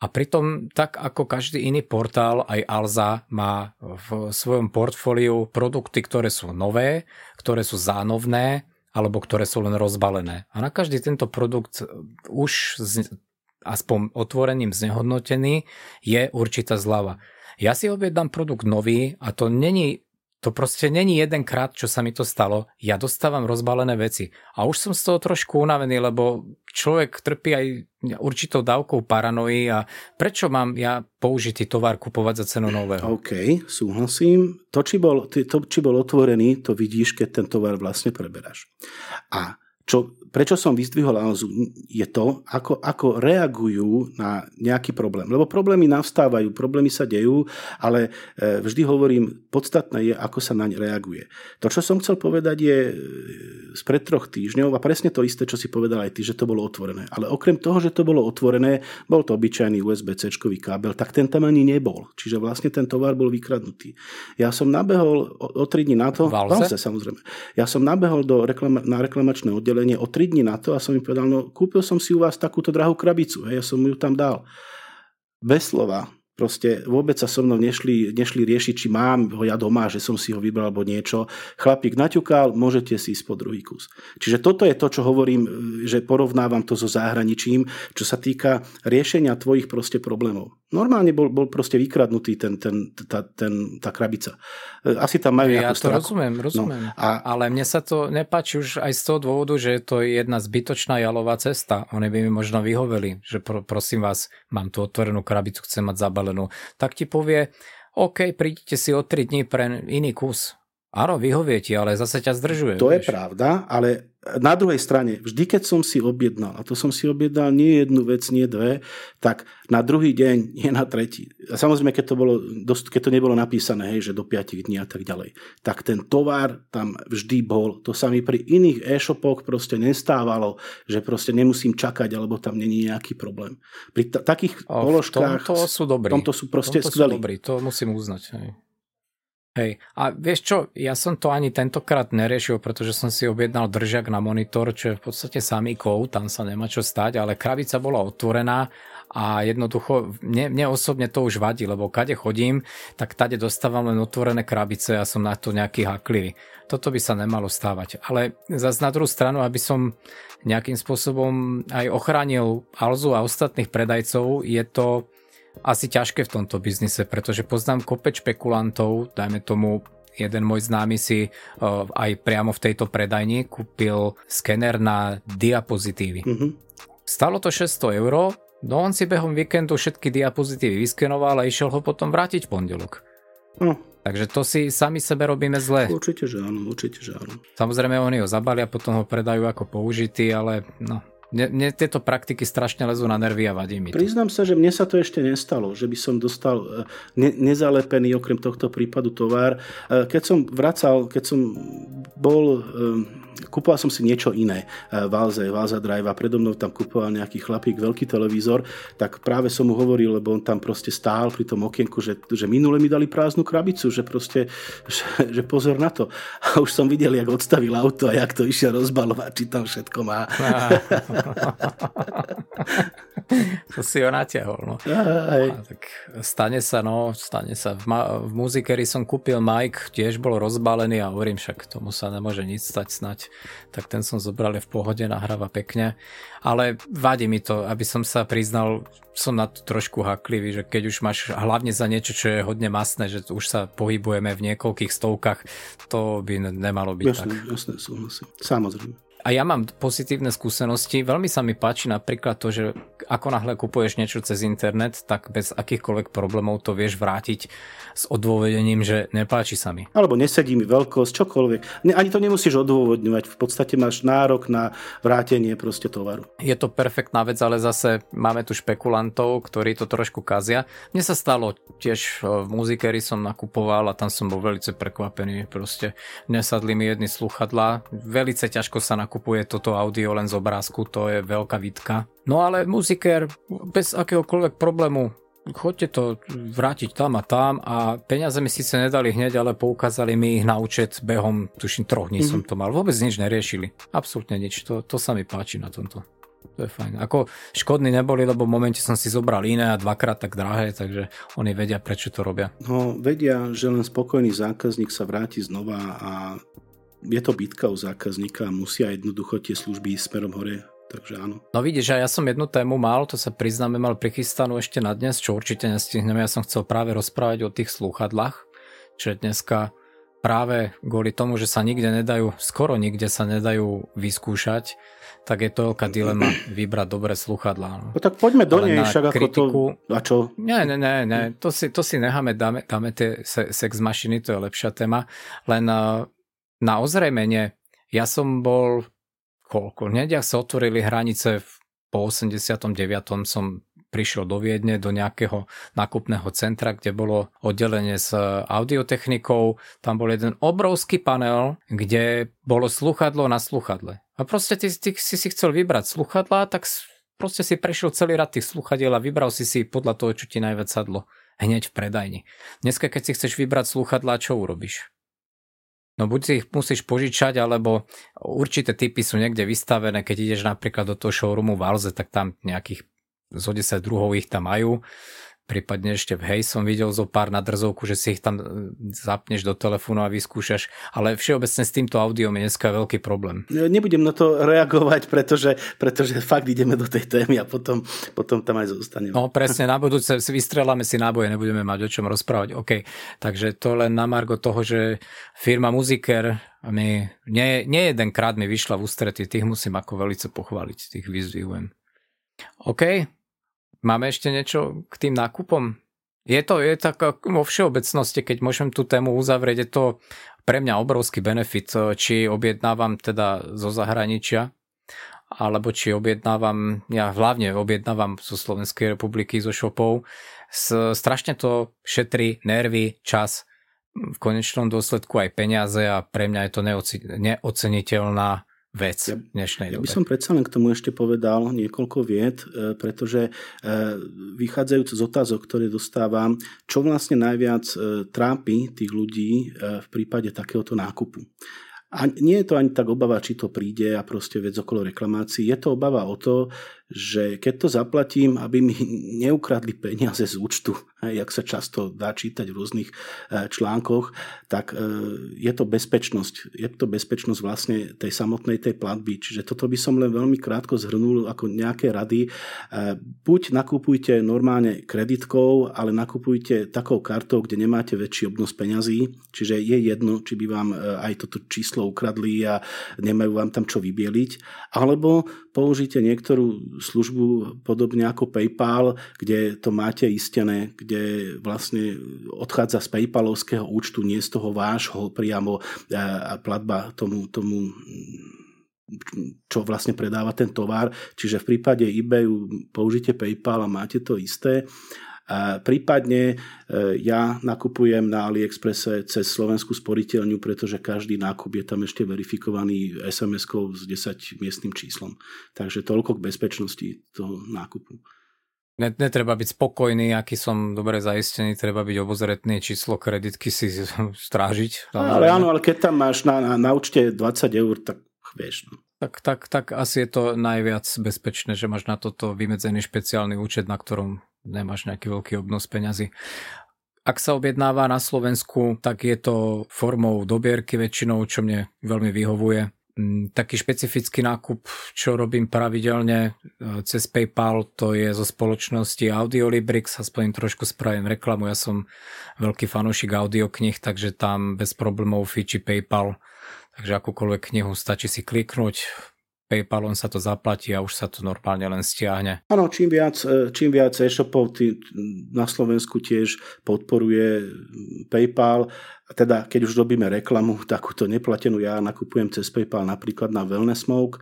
A pritom, tak ako každý iný portál, aj Alza má v svojom portfóliu produkty, ktoré sú nové, ktoré sú zánovné, alebo ktoré sú len rozbalené. A na každý tento produkt už z, aspoň otvorením znehodnotený je určitá zľava. Ja si objednám produkt nový a to není to proste není jedenkrát, čo sa mi to stalo. Ja dostávam rozbalené veci. A už som z toho trošku unavený, lebo človek trpí aj určitou dávkou paranoji a prečo mám ja použitý tovar kupovať za cenu nového? OK, súhlasím. To či, bol, to, či bol otvorený, to vidíš, keď ten tovar vlastne preberáš. A čo, prečo som vyzdvihol Alzu, je to, ako, ako reagujú na nejaký problém. Lebo problémy navstávajú, problémy sa dejú, ale e, vždy hovorím, podstatné je, ako sa naň reaguje. To, čo som chcel povedať, je e, spred troch týždňov a presne to isté, čo si povedal aj ty, že to bolo otvorené. Ale okrem toho, že to bolo otvorené, bol to obyčajný USB-C kábel, tak ten tam ani nebol. Čiže vlastne ten tovar bol vykradnutý. Ja som nabehol o, o tri dní na to, Valze? Valze samozrejme. Ja som nabehol do reklama, na reklamačné oddelenie oddelenie o 3 dní na to a som mi povedal, no kúpil som si u vás takúto drahú krabicu, hej, ja som ju tam dal. Bez slova, Proste vôbec sa so mnou nešli, nešli riešiť, či mám ho ja doma, že som si ho vybral alebo niečo. Chlapík naťukal, môžete si ísť po druhý kus. Čiže toto je to, čo hovorím, že porovnávam to so zahraničím, čo sa týka riešenia tvojich proste problémov. Normálne bol, bol proste vykradnutý ten, ten, tá, ten, tá krabica. Asi tam majú Ja to straku. rozumiem, rozumiem. No, a... Ale mne sa to nepáči už aj z toho dôvodu, že je to jedna zbytočná jalová cesta. Oni by mi možno vyhoveli, že pro, prosím vás, mám tu otvorenú krabicu, chcem mať zabalenú. Tak ti povie, OK, prídite si o 3 dní pre iný kus. Áno, vyhovie ti, ale zase ťa zdržuje. To vieš. je pravda, ale na druhej strane, vždy keď som si objednal, a to som si objednal nie jednu vec, nie dve, tak na druhý deň, nie na tretí. A samozrejme, keď to, bolo, keď to nebolo napísané, hej, že do 5 dní a tak ďalej, tak ten tovar tam vždy bol. To sa mi pri iných e-shopoch proste nestávalo, že proste nemusím čakať, alebo tam není nejaký problém. Pri t- takých o, položkách... V tomto sú dobrí. V tomto sú proste skvelí. to musím uznať. Hej. Hej, a vieš čo, ja som to ani tentokrát neriešil, pretože som si objednal držak na monitor, čo je v podstate samý kov, tam sa nemá čo stať, ale krabica bola otvorená a jednoducho, mne, mne osobne to už vadí, lebo kade chodím, tak tade dostávam len otvorené krabice a som na to nejaký haklivý. Toto by sa nemalo stávať. Ale zase na druhú stranu, aby som nejakým spôsobom aj ochránil Alzu a ostatných predajcov, je to asi ťažké v tomto biznise, pretože poznám kopeč špekulantov, dajme tomu jeden môj známy si uh, aj priamo v tejto predajni kúpil skener na diapozitívy. Mm-hmm. Stalo to 600 eur, no on si behom víkendu všetky diapozitívy vyskenoval a išiel ho potom vrátiť v pondelok. No. Takže to si sami sebe robíme zle. Určite, že áno, určite, že áno. Samozrejme, oni ho zabalia, potom ho predajú ako použitý, ale no, mne, mne tieto praktiky strašne lezú na nervy a vadí mi to. Priznám sa, že mne sa to ešte nestalo, že by som dostal e, ne, nezalepený okrem tohto prípadu tovar. E, keď som vracal, keď som bol e, Kúpoval som si niečo iné Valze, Valza Drive a predo mnou tam kúpoval nejaký chlapík veľký televízor, tak práve som mu hovoril, lebo on tam proste stál pri tom okienku, že, že minule mi dali prázdnu krabicu, že proste, že, že pozor na to. A už som videl, jak odstavil auto a jak to išiel rozbalovať, či tam všetko má. To si ho natiahol. No. A, tak stane sa, no, stane sa. V, ma- v muzikery som kúpil Mike, tiež bol rozbalený a hovorím však, tomu sa nemôže nič stať snať tak ten som zobral v pohode, nahráva pekne. Ale vadí mi to, aby som sa priznal, som na to trošku haklivý, že keď už máš hlavne za niečo, čo je hodne masné, že už sa pohybujeme v niekoľkých stovkách, to by nemalo byť jasné, tak. Jasné, súhlasím. Samozrejme. A ja mám pozitívne skúsenosti. Veľmi sa mi páči napríklad to, že ako náhle kupuješ niečo cez internet, tak bez akýchkoľvek problémov to vieš vrátiť s odôvodením, že nepáči sa mi. Alebo nesedí mi veľkosť, čokoľvek. Ani to nemusíš odôvodňovať. V podstate máš nárok na vrátenie proste tovaru. Je to perfektná vec, ale zase máme tu špekulantov, ktorí to trošku kazia. Mne sa stalo tiež v muzikery som nakupoval a tam som bol veľmi prekvapený. Proste nesadli mi jedny sluchadlá. Velice ťažko sa nakupuje toto audio len z obrázku, to je veľká výtka. No ale muziker bez akéhokoľvek problému chodte to vrátiť tam a tam a peniaze mi síce nedali hneď, ale poukázali mi ich na účet behom, tuším, troch dní mm-hmm. som to mal. Vôbec nič neriešili. Absolútne nič. To, to sa mi páči na tomto. To je fajn. Ako škodní neboli, lebo v momente som si zobral iné a dvakrát tak drahé, takže oni vedia, prečo to robia. No, vedia, že len spokojný zákazník sa vráti znova a je to bitka u zákazníka a musia jednoducho tie služby smerom hore takže áno. No vidíš, ja som jednu tému mal, to sa priznáme, mal prichystanú ešte na dnes, čo určite nestihneme. Ja som chcel práve rozprávať o tých slúchadlách, čo dneska práve kvôli tomu, že sa nikde nedajú, skoro nikde sa nedajú vyskúšať, tak je to veľká dilema vybrať dobré sluchadlá. No. no tak poďme do nej, však ako to... A čo? Nie, nie, nie, nie. To, si, to si necháme, dáme, dáme tie sex mašiny, to je lepšia téma. Len uh, na ozrejmenie, ja som bol koľko. Nediak sa otvorili hranice po 89. som prišiel do Viedne, do nejakého nákupného centra, kde bolo oddelenie s audiotechnikou. Tam bol jeden obrovský panel, kde bolo sluchadlo na sluchadle. A proste ty, ty si si chcel vybrať sluchadla, tak proste si prešiel celý rad tých sluchadiel a vybral si si podľa toho, čo ti najviac sadlo. Hneď v predajni. Dneska, keď si chceš vybrať sluchadlá, čo urobíš? No buď si ich musíš požičať, alebo určité typy sú niekde vystavené, keď ideš napríklad do toho showroomu v Alze, tak tam nejakých zo 10 druhov ich tam majú. Prípadne ešte v Hej som videl zo pár na drzovku, že si ich tam e, zapneš do telefónu a vyskúšaš, ale všeobecne s týmto audiom je dneska veľký problém. Nebudem na to reagovať, pretože, pretože fakt ideme do tej témy a potom, potom tam aj zostaneme. No presne, na budúce si vystrelame si náboje, nebudeme mať o čom rozprávať. OK, takže to len na margo toho, že firma Muziker mi, nie, nie jedenkrát mi vyšla v ústrety, tých musím ako velice pochváliť, tých vyzvihujem. OK, Máme ešte niečo k tým nákupom? Je to, je tak vo všeobecnosti, keď môžem tú tému uzavrieť, je to pre mňa obrovský benefit, či objednávam teda zo zahraničia, alebo či objednávam, ja hlavne objednávam zo Slovenskej republiky, zo shopov. Strašne to šetrí nervy, čas, v konečnom dôsledku aj peniaze a pre mňa je to neoceniteľná vec ja, dnešnej ja by som predsa len k tomu ešte povedal niekoľko vied, e, pretože e, vychádzajúc z otázok, ktoré dostávam, čo vlastne najviac e, trápi tých ľudí v prípade takéhoto nákupu. A nie je to ani tak obava, či to príde a proste vec okolo reklamácií. Je to obava o to, že keď to zaplatím, aby mi neukradli peniaze z účtu, jak sa často dá čítať v rôznych e, článkoch, tak e, je to bezpečnosť. Je to bezpečnosť vlastne tej samotnej tej platby. Čiže toto by som len veľmi krátko zhrnul ako nejaké rady. E, buď nakupujte normálne kreditkou, ale nakupujte takou kartou, kde nemáte väčší obnos peňazí, čiže je jedno, či by vám aj toto číslo ukradli a nemajú vám tam čo vybieliť, alebo použite niektorú službu podobne ako PayPal, kde to máte istené, kde vlastne odchádza z PayPalovského účtu, nie z toho vášho priamo a platba tomu, tomu čo vlastne predáva ten tovar. Čiže v prípade eBayu použite PayPal a máte to isté. Prípadne e, ja nakupujem na AliExpresse cez slovenskú sporiteľňu, pretože každý nákup je tam ešte verifikovaný SMS-kou s 10 miestnym číslom. Takže toľko k bezpečnosti toho nákupu. Netreba byť spokojný, aký som dobre zaistený, treba byť obozretný, číslo kreditky si strážiť. Ale áno, ale keď tam máš na, na, na účte 20 eur, tak vieš. No. Tak, tak, tak asi je to najviac bezpečné, že máš na toto vymedzený špeciálny účet, na ktorom nemáš nejaký veľký obnos peňazí. Ak sa objednáva na Slovensku, tak je to formou dobierky väčšinou, čo mne veľmi vyhovuje. Mm, taký špecifický nákup, čo robím pravidelne e, cez PayPal, to je zo spoločnosti Audiolibrix, aspoň trošku spravím reklamu, ja som veľký fanúšik audioknih, takže tam bez problémov fiči PayPal, takže akúkoľvek knihu stačí si kliknúť, PayPalom sa to zaplatí a už sa to normálne len stiahne. Áno, čím viac, e, čím viac e-shopov tý, na Slovensku tiež podporuje PayPal. Teda keď už robíme reklamu, takúto neplatenú, ja nakupujem cez PayPal napríklad na Wellness Smoke, e,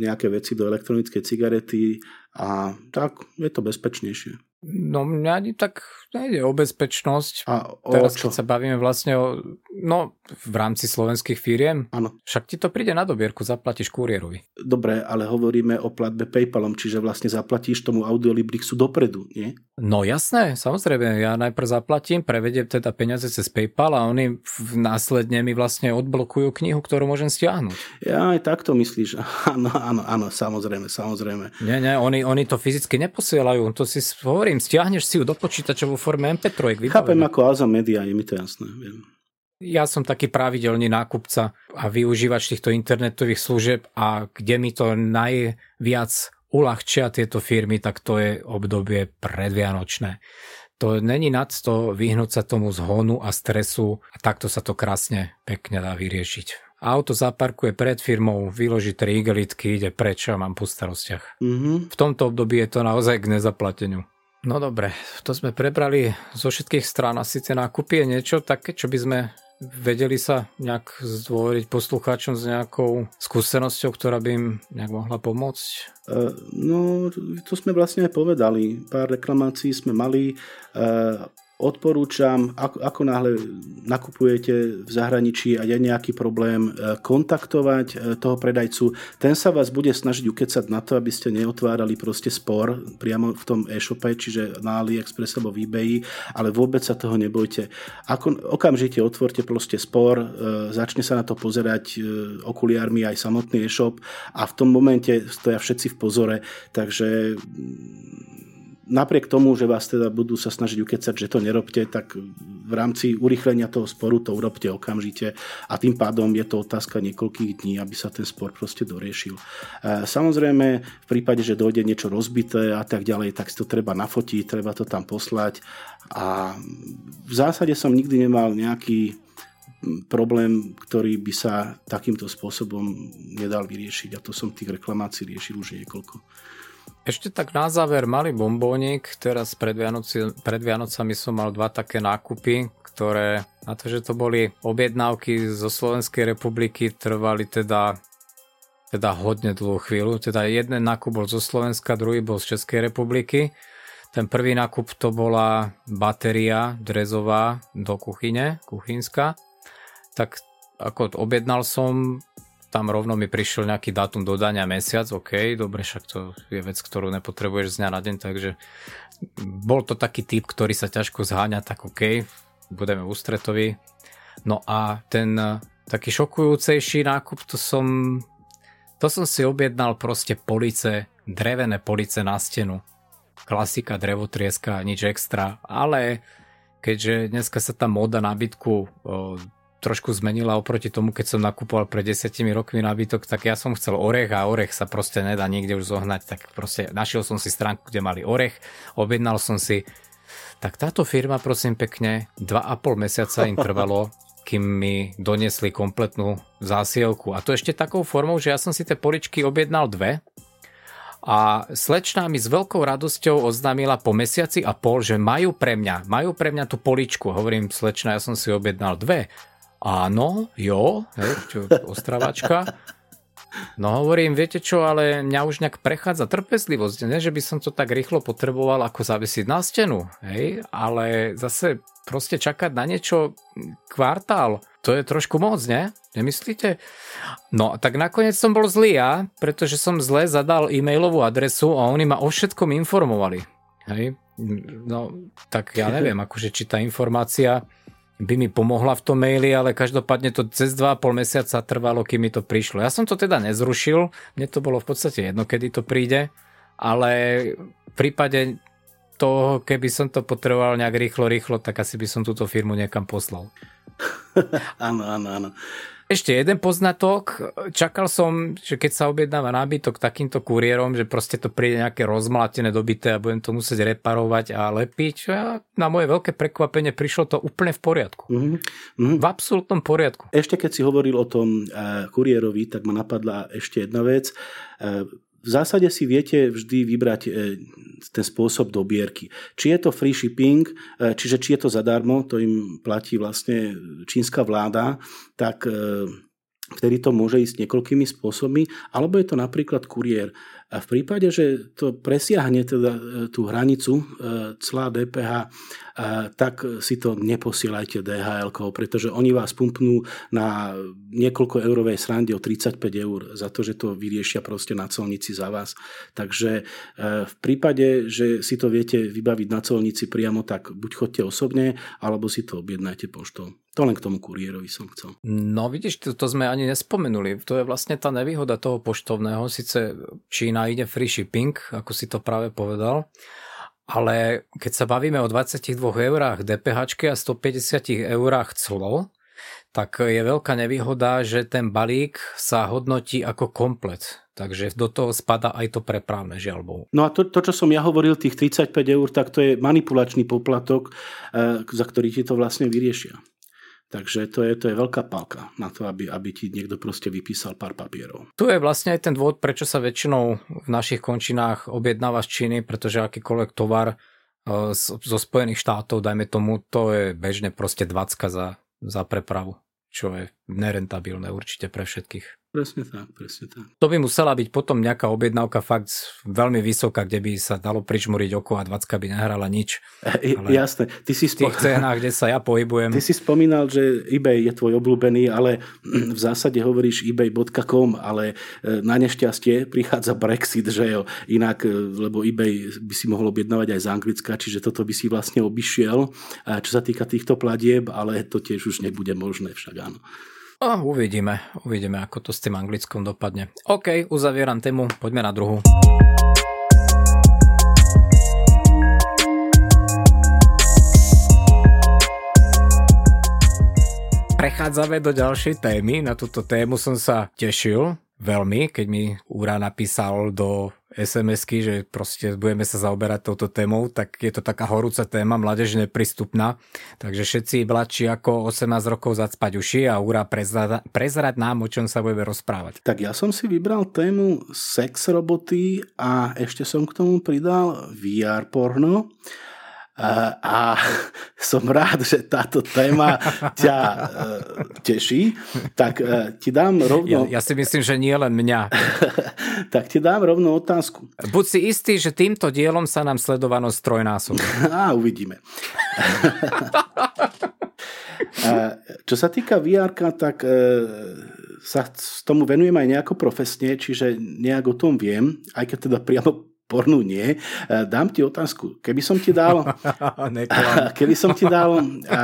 nejaké veci do elektronickej cigarety a tak je to bezpečnejšie. No mňa ani tak nejde o bezpečnosť. A o Teraz čo? keď sa bavíme vlastne o, no v rámci slovenských firiem, Áno. však ti to príde na dobierku, zaplatíš kurierovi. Dobre, ale hovoríme o platbe PayPalom, čiže vlastne zaplatíš tomu Audiolibrixu dopredu, nie? No jasné, samozrejme, ja najprv zaplatím, prevediem teda peniaze cez PayPal a oni následne mi vlastne odblokujú knihu, ktorú môžem stiahnuť. Ja aj takto myslíš, áno, áno, áno, samozrejme, samozrejme. Nie, nie, oni, oni to fyzicky neposielajú, to si hovorím, stiahneš si ju do počítača vo forme MP3. Vybavené. Chápem ako Alza Media, je mi to jasné, viem. Ja som taký pravidelný nákupca a využívač týchto internetových služieb a kde mi to najviac uľahčia tieto firmy, tak to je obdobie predvianočné. To není nad to vyhnúť sa tomu zhonu a stresu a takto sa to krásne pekne dá vyriešiť. Auto zaparkuje pred firmou, vyloží tri igelitky, ide preč a mám po starostiach. Mm-hmm. V tomto období je to naozaj k nezaplateniu. No dobre, to sme prebrali zo všetkých strán. Asi tie nákupy je niečo také, čo by sme vedeli sa nejak zdôveriť poslucháčom s nejakou skúsenosťou, ktorá by im nejak mohla pomôcť? No, to sme vlastne aj povedali. Pár reklamácií sme mali odporúčam, ako, ako náhle nakupujete v zahraničí a je nejaký problém, e, kontaktovať e, toho predajcu. Ten sa vás bude snažiť ukecať na to, aby ste neotvárali proste spor priamo v tom e-shope, čiže na AliExpress alebo v eBay, ale vôbec sa toho nebojte. Ako, okamžite otvorte proste spor, e, začne sa na to pozerať okuliármi aj samotný e-shop a v tom momente stoja všetci v pozore, takže napriek tomu, že vás teda budú sa snažiť ukecať, že to nerobte, tak v rámci urychlenia toho sporu to urobte okamžite a tým pádom je to otázka niekoľkých dní, aby sa ten spor proste doriešil. E, samozrejme, v prípade, že dojde niečo rozbité a tak ďalej, tak si to treba nafotiť, treba to tam poslať a v zásade som nikdy nemal nejaký problém, ktorý by sa takýmto spôsobom nedal vyriešiť a to som tých reklamácií riešil už niekoľko. Ešte tak na záver malý bombónik. Teraz pred, Vianoci, pred Vianocami som mal dva také nákupy, ktoré na to, že to boli objednávky zo Slovenskej republiky, trvali teda teda hodne dlhú chvíľu. Teda jeden nákup bol zo Slovenska, druhý bol z Českej republiky. Ten prvý nákup to bola batéria drezová do kuchyne, kuchynská. Tak ako objednal som tam rovno mi prišiel nejaký dátum dodania mesiac, OK, dobre, však to je vec, ktorú nepotrebuješ z dňa na deň, takže bol to taký typ, ktorý sa ťažko zháňa, tak OK, budeme ústretoví. No a ten eh, taký šokujúcejší nákup, to som, to som si objednal proste police, drevené police na stenu. Klasika, drevotrieska, nič extra, ale keďže dneska sa tá móda nábytku trošku zmenila oproti tomu, keď som nakupoval pred desiatimi rokmi nábytok, tak ja som chcel orech a orech sa proste nedá niekde už zohnať, tak proste našiel som si stránku, kde mali orech, objednal som si, tak táto firma prosím pekne, 2,5 mesiaca im trvalo, kým mi doniesli kompletnú zásielku. A to ešte takou formou, že ja som si tie poličky objednal dve, a slečná mi s veľkou radosťou oznámila po mesiaci a pol, že majú pre mňa, majú pre mňa tú poličku. Hovorím, slečná, ja som si objednal dve. Áno, jo, hej, čo, ostravačka. No hovorím, viete čo, ale mňa už nejak prechádza trpezlivosť. Ne, že by som to tak rýchlo potreboval, ako zavisiť na stenu. Hej, ale zase proste čakať na niečo kvartál, to je trošku moc, ne? Nemyslíte? No, tak nakoniec som bol zlý ja, pretože som zle zadal e-mailovú adresu a oni ma o všetkom informovali. Hej? No, tak ja neviem, akože či tá informácia by mi pomohla v tom maili, ale každopádne to cez 2,5 mesiaca trvalo, kým mi to prišlo. Ja som to teda nezrušil, mne to bolo v podstate jedno, kedy to príde, ale v prípade toho, keby som to potreboval nejak rýchlo, rýchlo, tak asi by som túto firmu niekam poslal. áno, áno, áno. Ešte jeden poznatok. Čakal som, že keď sa objednáva nábytok takýmto kuriérom, že proste to príde nejaké rozmlátené dobité a budem to musieť reparovať a lepiť. A na moje veľké prekvapenie prišlo to úplne v poriadku. Mm-hmm. V absolútnom poriadku. Ešte keď si hovoril o tom uh, kuriérovi, tak ma napadla ešte jedna vec. Uh, v zásade si viete vždy vybrať e, ten spôsob dobierky. Či je to free shipping, e, čiže či je to zadarmo, to im platí vlastne čínska vláda, tak e, vtedy to môže ísť niekoľkými spôsobmi, alebo je to napríklad kuriér. A v prípade, že to presiahne teda e, tú hranicu e, clá DPH, e, tak si to neposielajte DHL, pretože oni vás pumpnú na niekoľko eurovej srande o 35 eur za to, že to vyriešia proste na colnici za vás. Takže v prípade, že si to viete vybaviť na colnici priamo, tak buď chodte osobne, alebo si to objednajte poštou. To len k tomu kuriérovi som chcel. No vidíš, to, to sme ani nespomenuli. To je vlastne tá nevýhoda toho poštovného. Sice Čína ide free shipping, ako si to práve povedal, ale keď sa bavíme o 22 eurách DPH a 150 eurách clo, tak je veľká nevýhoda, že ten balík sa hodnotí ako komplet. Takže do toho spada aj to prepravné žiaľbou. No a to, to, čo som ja hovoril, tých 35 eur, tak to je manipulačný poplatok, eh, za ktorý ti to vlastne vyriešia. Takže to je, to je veľká palka na to, aby, aby ti niekto proste vypísal pár papierov. Tu je vlastne aj ten dôvod, prečo sa väčšinou v našich končinách objednáva z Číny, pretože akýkoľvek tovar e, zo Spojených štátov, dajme tomu, to je bežne proste 20 za, za prepravu, čo je nerentabilné určite pre všetkých. Presne tak, presne tak. To by musela byť potom nejaká objednávka fakt veľmi vysoká, kde by sa dalo pričmuriť oko a 20 by nehrala nič. E, ale jasné. Ty si v tých cenách, kde sa ja pohybujem. Ty si spomínal, že eBay je tvoj obľúbený, ale v zásade hovoríš ebay.com, ale e, na nešťastie prichádza Brexit, že jo. Inak, e, lebo eBay by si mohol objednávať aj z Anglicka, čiže toto by si vlastne obišiel, čo sa týka týchto platieb, ale to tiež už nebude možné však áno. A uvidíme, uvidíme, ako to s tým anglickom dopadne. OK, uzavieram tému, poďme na druhú. Prechádzame do ďalšej témy. Na túto tému som sa tešil veľmi, keď mi Úra napísal do SMS-ky, že proste budeme sa zaoberať touto témou, tak je to taká horúca téma, mládež neprístupná. Takže všetci mladší ako 18 rokov zacpať uši a úra prezrať, prezrať nám, o čom sa budeme rozprávať. Tak ja som si vybral tému sex roboty a ešte som k tomu pridal VR porno. A, a som rád, že táto téma ťa uh, teší, tak uh, ti dám rovno... Ja, ja si myslím, že nie len mňa. tak ti dám rovno otázku. Buď si istý, že týmto dielom sa nám sledovanosť trojnásobí. Á, uvidíme. Čo sa týka VR, tak uh, sa tomu venujem aj nejako profesne, čiže nejak o tom viem, aj keď teda priamo pornu nie. E, dám ti otázku. Keby som ti dal... keby som ti dal e,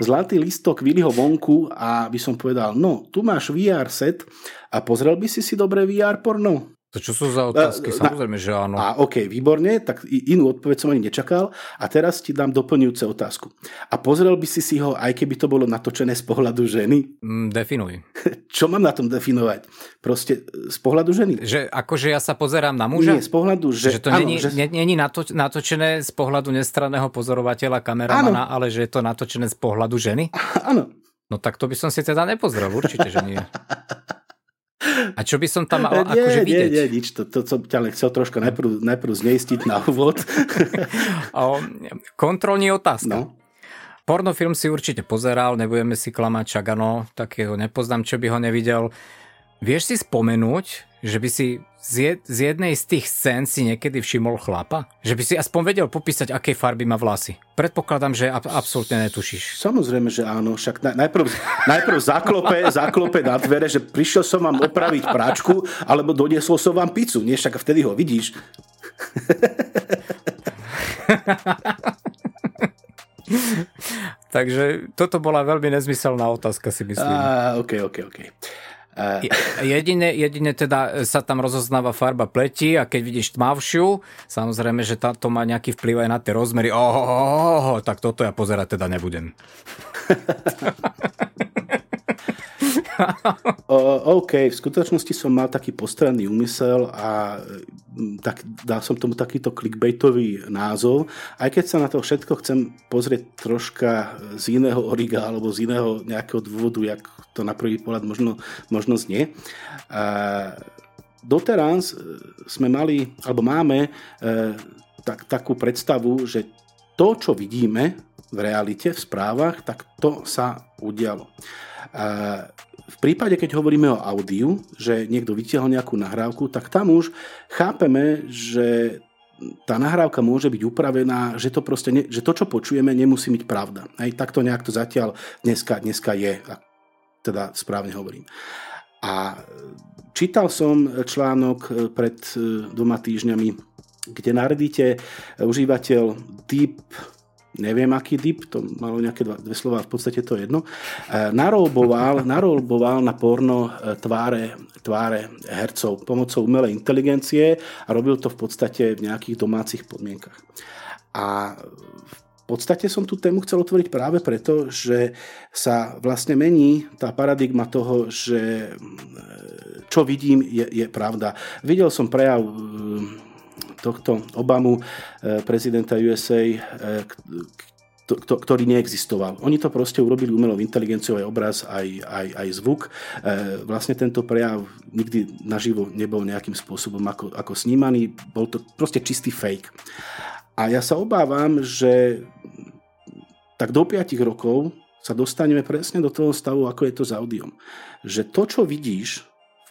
zlatý listok Willyho vonku a by som povedal, no, tu máš VR set a pozrel by si si dobre VR porno? To čo sú za otázky? Samozrejme, že áno. A OK, výborne, tak inú odpoveď som ani nečakal. A teraz ti dám doplňujúce otázku. A pozrel by si si ho, aj keby to bolo natočené z pohľadu ženy? Mm, definuj. čo mám na tom definovať? Proste z pohľadu ženy. Že akože ja sa pozerám na muža? Nie, z pohľadu že... Že to áno, není, že... není nato, natočené z pohľadu nestranného pozorovateľa, kameramana, áno. ale že je to natočené z pohľadu ženy? Áno. No tak to by som si teda nepozrel, určite, že nie. A čo by som tam mal nie, akože vidieť? Nie, nie, nič. To, to som ťa chcel troška najprv, najprv zneistiť na úvod. o, kontrolní otázka. No. Pornofilm si určite pozeral, nebudeme si klamať, čak ano, takého nepoznám, čo by ho nevidel. Vieš si spomenúť, že by si z, jednej z tých scén si niekedy všimol chlapa? Že by si aspoň vedel popísať, aké farby má vlasy? Predpokladám, že ab, absolútne netušíš. Samozrejme, že áno. Však najprv, najprv zaklope, zaklope na dvere, že prišiel som vám opraviť práčku, alebo doniesol som vám pizzu. Nie, však vtedy ho vidíš. Takže toto bola veľmi nezmyselná otázka, si myslím. Á, ok, ok, ok. Jedine, jedine teda sa tam rozoznáva farba pleti a keď vidíš tmavšiu, samozrejme, že to má nejaký vplyv aj na tie rozmery. Oh, oh, oh, oh, tak toto ja pozerať teda nebudem. OK, v skutočnosti som mal taký postranný úmysel a mm, tak, dal som tomu takýto clickbaitový názov, aj keď sa na to všetko chcem pozrieť troška z iného origa alebo z iného nejakého dôvodu, jak to na prvý pohľad možno, možno znie. A doteraz sme mali, alebo máme e, tak, takú predstavu, že to, čo vidíme v realite, v správach, tak to sa udialo. V prípade, keď hovoríme o audiu, že niekto vytiahol nejakú nahrávku, tak tam už chápeme, že tá nahrávka môže byť upravená, že to, proste ne, že to čo počujeme, nemusí byť pravda. Aj takto nejak to zatiaľ dneska, dneska je, teda správne hovorím. A čítal som článok pred e, dvoma týždňami, kde naredíte užívateľ Deep neviem aký dip, to malo nejaké dva, dve slova, v podstate to je jedno, e, narolboval, narolboval na porno e, tváre, tváre hercov pomocou umelej inteligencie a robil to v podstate v nejakých domácich podmienkach. A v podstate som tú tému chcel otvoriť práve preto, že sa vlastne mení tá paradigma toho, že e, čo vidím je, je pravda. Videl som prejav tohto Obamu, eh, prezidenta USA, eh, ktorý neexistoval. Oni to proste urobili umelou inteligenciou aj obraz, aj, aj, aj zvuk. Eh, vlastne tento prejav nikdy naživo nebol nejakým spôsobom ako, ako snímaný. Bol to proste čistý fake. A ja sa obávam, že tak do 5 rokov sa dostaneme presne do toho stavu, ako je to s audiom. Že to, čo vidíš,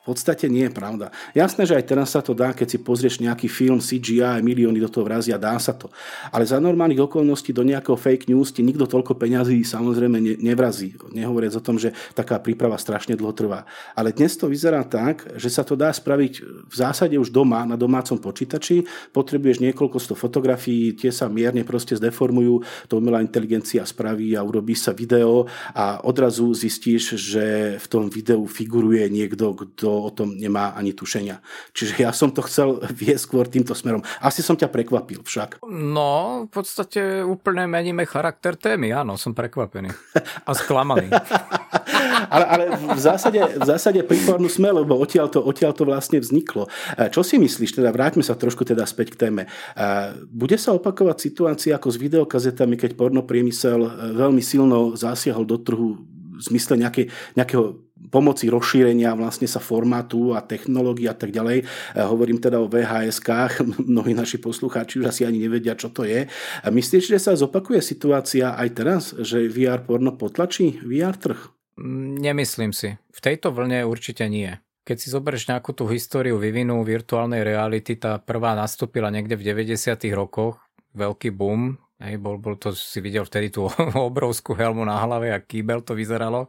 podstate nie je pravda. Jasné, že aj teraz sa to dá, keď si pozrieš nejaký film CGI, milióny do toho vrazia, dá sa to. Ale za normálnych okolností do nejakého fake news ti nikto toľko peňazí samozrejme ne, nevrazí. Nehovoriac o tom, že taká príprava strašne dlho trvá. Ale dnes to vyzerá tak, že sa to dá spraviť v zásade už doma, na domácom počítači. Potrebuješ niekoľko sto fotografií, tie sa mierne proste zdeformujú, to umelá inteligencia spraví a urobí sa video a odrazu zistíš, že v tom videu figuruje niekto, kto o tom nemá ani tušenia. Čiže ja som to chcel viesť skôr týmto smerom. Asi som ťa prekvapil však. No, v podstate úplne meníme charakter témy, áno, som prekvapený. A sklamaný. ale, ale v zásade, v zásade príkladnú sme, lebo odtiaľ to, odtiaľ to vlastne vzniklo. E, čo si myslíš, teda vráťme sa trošku teda späť k téme. E, bude sa opakovať situácia ako s videokazetami, keď pornopriemysel e, veľmi silno zasiahol do trhu zmysle nejakej, nejakého pomoci rozšírenia vlastne sa formátu a technológií a tak ďalej. E, hovorím teda o VHS-kách, mnohí naši poslucháči už asi ani nevedia, čo to je. Myslíš, že sa zopakuje situácia aj teraz, že VR porno potlačí VR trh? Nemyslím si. V tejto vlne určite nie. Keď si zoberieš nejakú tú históriu vyvinu virtuálnej reality, tá prvá nastúpila niekde v 90. rokoch, veľký boom, Hej, bol, bol to, si videl vtedy tú obrovskú helmu na hlave a kýbel to vyzeralo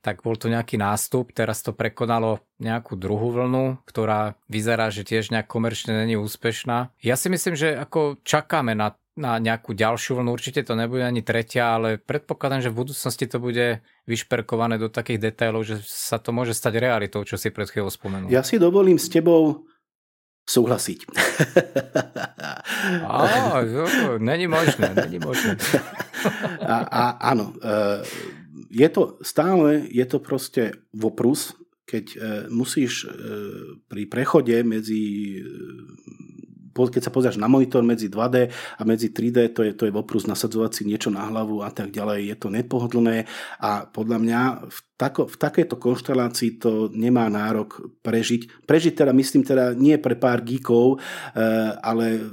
tak bol to nejaký nástup, teraz to prekonalo nejakú druhú vlnu, ktorá vyzerá, že tiež nejak komerčne není úspešná. Ja si myslím, že ako čakáme na, na nejakú ďalšiu vlnu, určite to nebude ani tretia, ale predpokladám, že v budúcnosti to bude vyšperkované do takých detailov, že sa to môže stať realitou, čo si pred chvíľou spomenul. Ja si dovolím s tebou súhlasiť. Á, není možné, není možné. A, a áno, e, je to stále, je to proste voprus, keď e, musíš e, pri prechode medzi keď sa pozrieš na monitor medzi 2D a medzi 3D, to je, to je voprus nasadzovať niečo na hlavu a tak ďalej. Je to nepohodlné a podľa mňa v, tako, v takejto konštelácii to nemá nárok prežiť. Prežiť teda, myslím teda, nie pre pár geekov, ale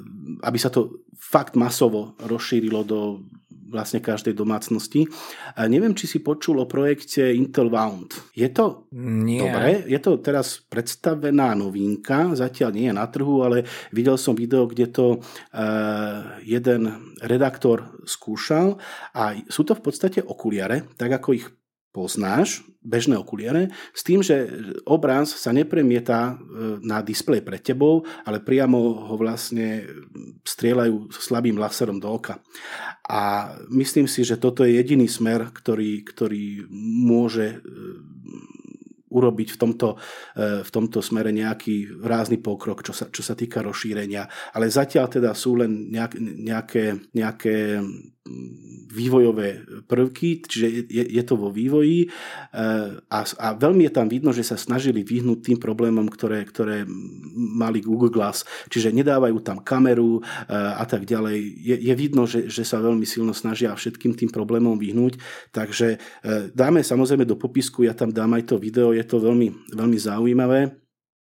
aby sa to fakt masovo rozšírilo do vlastne každej domácnosti. A neviem, či si počul o projekte Intel Wound. Je to nie. dobre? Je to teraz predstavená novinka, zatiaľ nie je na trhu, ale videl som video, kde to uh, jeden redaktor skúšal a sú to v podstate okuliare, tak ako ich poznáš, bežné okuliare, s tým, že obraz sa nepremieta e, na displej pred tebou, ale priamo ho vlastne strieľajú slabým laserom do oka. A myslím si, že toto je jediný smer, ktorý, ktorý môže e, urobiť v tomto, e, v tomto smere nejaký rázny pokrok, čo sa, čo sa týka rozšírenia. Ale zatiaľ teda sú len nejaké, nejaké vývojové prvky, čiže je, je to vo vývoji eh, a, a veľmi je tam vidno, že sa snažili vyhnúť tým problémom, ktoré, ktoré mali Google Glass, čiže nedávajú tam kameru eh, a tak ďalej. Je, je vidno, že, že sa veľmi silno snažia všetkým tým problémom vyhnúť, takže eh, dáme samozrejme do popisku, ja tam dám aj to video, je to veľmi, veľmi zaujímavé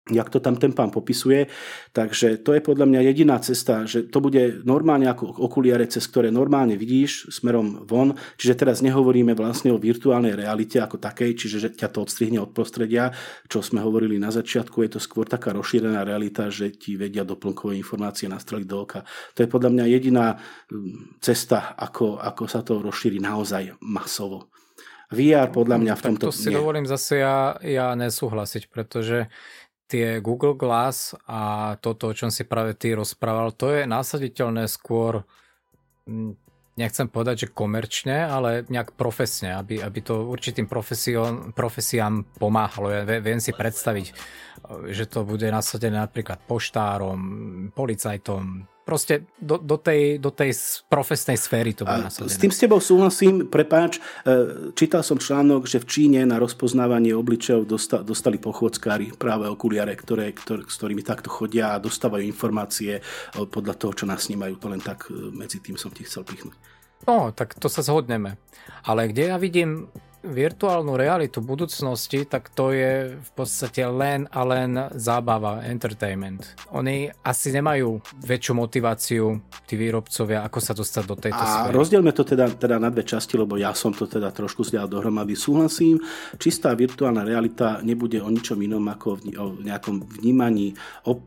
jak to tam ten pán popisuje. Takže to je podľa mňa jediná cesta, že to bude normálne ako okuliare, cez ktoré normálne vidíš smerom von. Čiže teraz nehovoríme vlastne o virtuálnej realite ako takej, čiže že ťa to odstrihne od prostredia, čo sme hovorili na začiatku, je to skôr taká rozšírená realita, že ti vedia doplnkové informácie nastreliť do oka. To je podľa mňa jediná cesta, ako, ako sa to rozšíri naozaj masovo. VR podľa mňa v tomto... Tak to si nie. dovolím zase ja, ja nesúhlasiť, pretože tie Google Glass a toto, o čom si práve ty rozprával, to je násaditeľné skôr nechcem povedať, že komerčne, ale nejak profesne, aby, aby to určitým profesiám pomáhalo. Ja viem si predstaviť, že to bude nasadené napríklad poštárom, policajtom, proste do, do, tej, do tej profesnej sféry to bude nasadené. S tým s tebou súhlasím, prepáč, e, čítal som článok, že v Číne na rozpoznávanie obličejov dostali pochôdzkári práve okuliare, ktoré, ktoré, s ktorými takto chodia a dostávajú informácie e, podľa toho, čo nás snímajú. To len tak e, medzi tým som ti chcel pichnúť. No, tak to sa zhodneme. Ale kde ja vidím virtuálnu realitu budúcnosti, tak to je v podstate len a len zábava, entertainment. Oni asi nemajú väčšiu motiváciu, tí výrobcovia, ako sa dostať do tejto A sféry. rozdielme to teda, teda na dve časti, lebo ja som to teda trošku zdial dohromady. Súhlasím, čistá virtuálna realita nebude o ničom inom ako o nejakom vnímaní, o,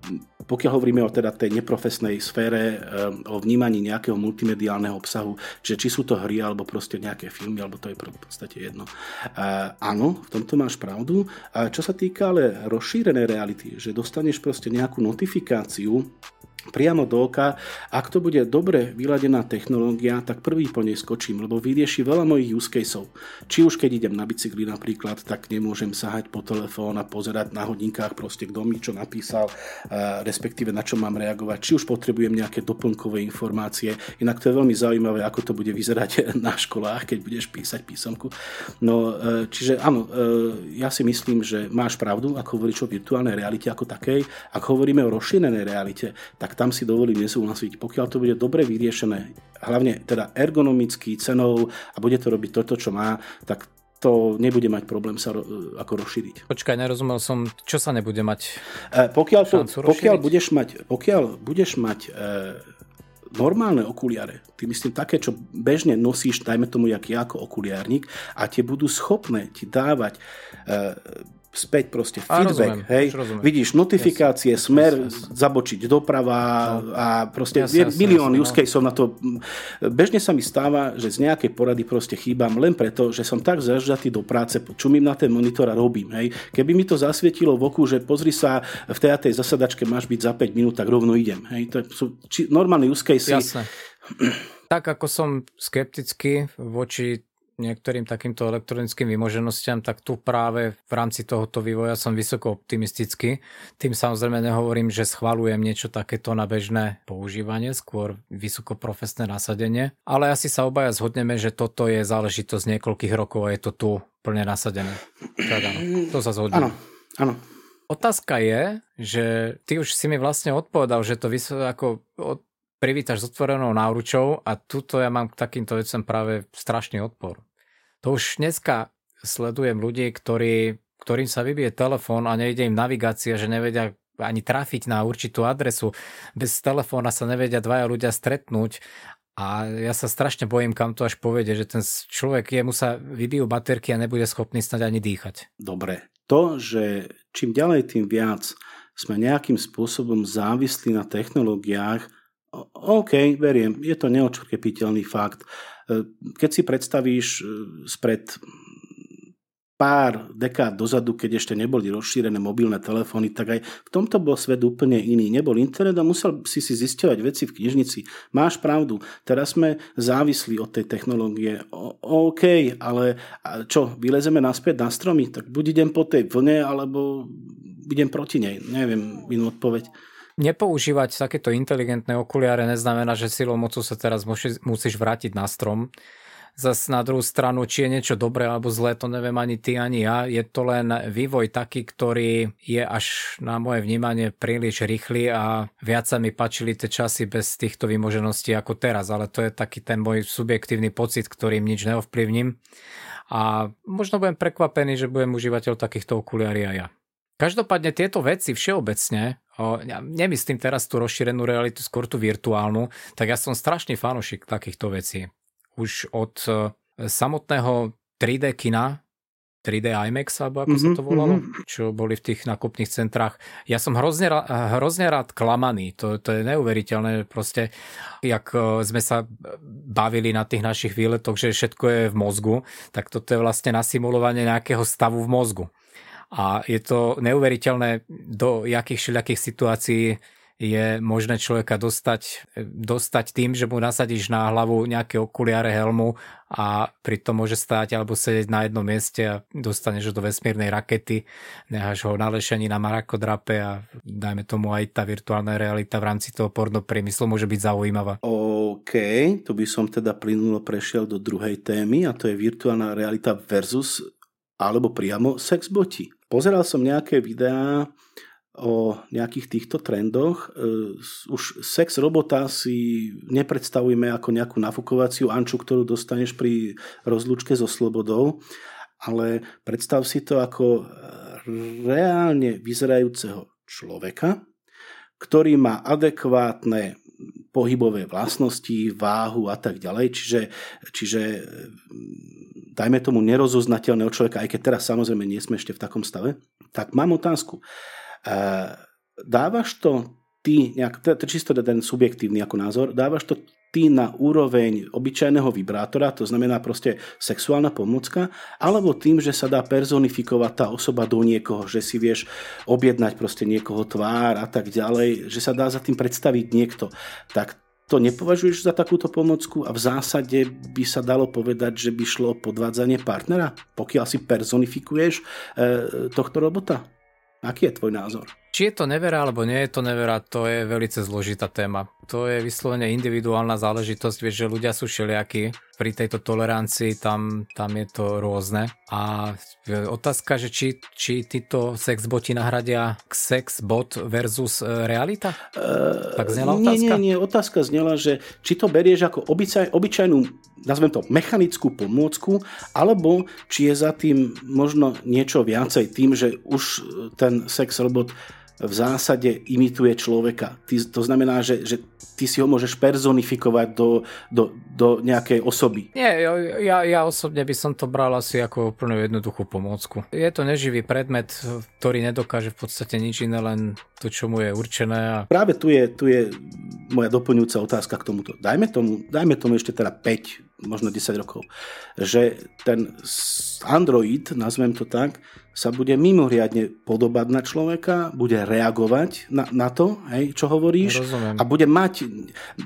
pokiaľ hovoríme o teda tej neprofesnej sfére, eh, o vnímaní nejakého multimediálneho obsahu, že či sú to hry alebo proste nejaké filmy, alebo to je v podstate jedno. Uh, áno, v tomto máš pravdu. A čo sa týka ale rozšírenej reality, že dostaneš proste nejakú notifikáciu, priamo do oka. Ak to bude dobre vyladená technológia, tak prvý po nej skočím, lebo vyrieši veľa mojich use caseov. Či už keď idem na bicykli napríklad, tak nemôžem sahať po telefón a pozerať na hodinkách proste kto mi čo napísal, respektíve na čo mám reagovať. Či už potrebujem nejaké doplnkové informácie. Inak to je veľmi zaujímavé, ako to bude vyzerať na školách, keď budeš písať písomku. No, e, čiže áno, e, ja si myslím, že máš pravdu, ako hovoríš o virtuálnej realite ako takej. Ak hovoríme o rozšírenej realite, tak tam si dovolím nesúhlasiť. Pokiaľ to bude dobre vyriešené, hlavne teda ergonomicky, cenou a bude to robiť toto, čo má, tak to nebude mať problém sa ro- ako rozšíriť. Počkaj, nerozumel som, čo sa nebude mať e, pokiaľ, to, pokiaľ budeš mať, pokiaľ budeš mať e, normálne okuliare, ty myslím také, čo bežne nosíš, dajme tomu, jak ja ako okuliárnik, a tie budú schopné ti dávať e, späť proste feedback, rozumiem, hej, rozumiem. vidíš notifikácie, yes, smer, yes, yes. zabočiť doprava no. a proste yes, je yes, milión yes, use caseov no. na to. Bežne sa mi stáva, že z nejakej porady proste chýbam len preto, že som tak zažatý do práce, čumím na ten monitor a robím, hej. Keby mi to zasvietilo v oku, že pozri sa, v tej, tej zasadačke máš byť za 5 minút, tak rovno idem, hej. To sú či, normálne use case. Jasné. tak ako som skeptický voči niektorým takýmto elektronickým vymoženostiam, tak tu práve v rámci tohoto vývoja som vysoko optimistický. Tým samozrejme nehovorím, že schvalujem niečo takéto na bežné používanie, skôr vysokoprofesné nasadenie, ale asi sa obaja zhodneme, že toto je záležitosť niekoľkých rokov a je to tu plne nasadené. Áno, to sa zhodneme. Áno, áno. Otázka je, že ty už si mi vlastne odpovedal, že to vysoko, ako privítaš s otvorenou náručou a tuto ja mám k takýmto vecem práve strašný odpor. To už dneska sledujem ľudí, ktorí, ktorým sa vybije telefón a nejde im navigácia, že nevedia ani trafiť na určitú adresu. Bez telefóna sa nevedia dvaja ľudia stretnúť a ja sa strašne bojím, kam to až povede, že ten človek, jemu sa vybijú baterky a nebude schopný snať ani dýchať. Dobre. To, že čím ďalej, tým viac sme nejakým spôsobom závislí na technológiách, OK, veriem, je to neočkepiteľný fakt. E, keď si predstavíš e, spred pár dekád dozadu, keď ešte neboli rozšírené mobilné telefóny, tak aj v tomto bol svet úplne iný. Nebol internet a musel si si zisťovať veci v knižnici. Máš pravdu, teraz sme závislí od tej technológie. O, OK, ale čo, vylezeme naspäť na stromy? Tak buď idem po tej vlne, alebo idem proti nej. Neviem inú odpoveď. Nepoužívať takéto inteligentné okuliare neznamená, že silou mocu sa teraz musíš vrátiť na strom. Zas na druhú stranu, či je niečo dobré alebo zlé, to neviem ani ty, ani ja. Je to len vývoj taký, ktorý je až na moje vnímanie príliš rýchly a viac sa mi páčili tie časy bez týchto vymožeností ako teraz, ale to je taký ten môj subjektívny pocit, ktorým nič neovplyvním. A možno budem prekvapený, že budem užívateľ takýchto okuliári aj ja. Každopádne tieto veci všeobecne, o, ja nemyslím teraz tú rozšírenú realitu, skôr tú virtuálnu, tak ja som strašný fanošik takýchto vecí. Už od e, samotného 3D kina, 3D IMAX, alebo ako mm-hmm, sa to mhm, volalo, mm-hmm. čo boli v tých nakupných centrách. Ja som hrozne, hrozne rád klamaný, to, to je neuveriteľné proste, jak e, sme sa bavili na tých našich výletoch, že všetko je v mozgu, tak toto je vlastne nasimulovanie nejakého stavu v mozgu. A je to neuveriteľné, do jakých všelijakých situácií je možné človeka dostať, dostať tým, že mu nasadíš na hlavu nejaké okuliare helmu a pritom môže stáť alebo sedieť na jednom mieste a dostaneš do vesmírnej rakety, necháš ho na lešení na marakodrape a dajme tomu aj tá virtuálna realita v rámci toho pornopriemyslu môže byť zaujímavá. OK, tu by som teda plynulo prešiel do druhej témy a to je virtuálna realita versus alebo priamo sexboti. Pozeral som nejaké videá o nejakých týchto trendoch. E, už sex robota si nepredstavujeme ako nejakú nafukovaciu anču, ktorú dostaneš pri rozlúčke so slobodou, ale predstav si to ako reálne vyzerajúceho človeka, ktorý má adekvátne pohybové vlastnosti, váhu a tak ďalej. Čiže, čiže dajme tomu nerozoznateľného človeka, aj keď teraz samozrejme nie sme ešte v takom stave, tak mám otázku. E, dávaš to ty, nejak, to je čisto ten subjektívny ako názor, dávaš to ty na úroveň obyčajného vibrátora, to znamená proste sexuálna pomocka, alebo tým, že sa dá personifikovať tá osoba do niekoho, že si vieš objednať proste niekoho tvár a tak ďalej, že sa dá za tým predstaviť niekto. Tak to nepovažuješ za takúto pomocku a v zásade by sa dalo povedať, že by šlo o podvádzanie partnera, pokiaľ si personifikuješ e, tohto robota? Aký je tvoj názor? Či je to nevera alebo nie je to nevera, to je veľmi zložitá téma. To je vyslovene individuálna záležitosť, vieš, že ľudia sú všelijakí. Pri tejto tolerancii tam, tam je to rôzne. A otázka, že či, či títo sexboti nahradia sexbot versus e, realita? Uh, tak znela otázka? Nie, nie, nie. Otázka znela, že či to berieš ako obyčaj, obyčajnú, nazvem to, mechanickú pomôcku, alebo či je za tým možno niečo viacej tým, že už ten sex robot v zásade imituje človeka. To znamená, že, že ty si ho môžeš personifikovať do, do, do nejakej osoby. Nie, ja, ja osobne by som to bral asi ako úplne jednoduchú pomôcku. Je to neživý predmet, ktorý nedokáže v podstate nič iné, len to, čo mu je určené. A... Práve tu je, tu je moja doplňujúca otázka k tomuto. Dajme tomu, dajme tomu ešte teda 5, možno 10 rokov, že ten Android, nazvem to tak, sa bude mimoriadne podobať na človeka, bude reagovať na, na to, hej, čo hovoríš Rozumiem. a bude mať,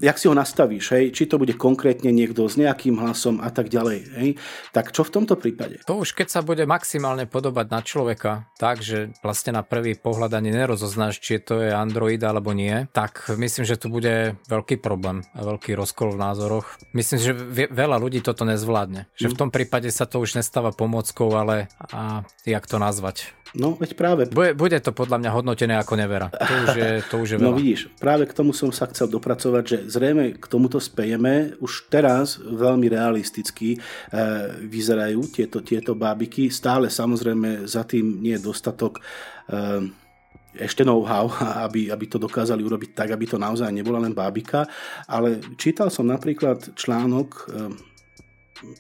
jak si ho nastavíš, hej, či to bude konkrétne niekto s nejakým hlasom a tak ďalej. Hej. Tak čo v tomto prípade? To už keď sa bude maximálne podobať na človeka, tak, že vlastne na prvý pohľad ani nerozoznáš, či to je Android alebo nie, tak myslím, že to bude veľký problém a veľký rozkol v názoroch. Myslím, že veľa ľudí toto nezvládne. Že v mm. tom prípade sa to už nestáva pomockou, ale a jak to nazvať. No, veď práve. Bude, bude to podľa mňa hodnotené ako nevera. To už je, to už je no veľa. No vidíš, práve k tomu som sa chcel dopracovať, že zrejme k tomuto spejeme. Už teraz veľmi realisticky e, vyzerajú tieto, tieto bábiky. Stále samozrejme za tým nie je dostatok e, ešte know-how, aby, aby to dokázali urobiť tak, aby to naozaj nebola len bábika. Ale čítal som napríklad článok e,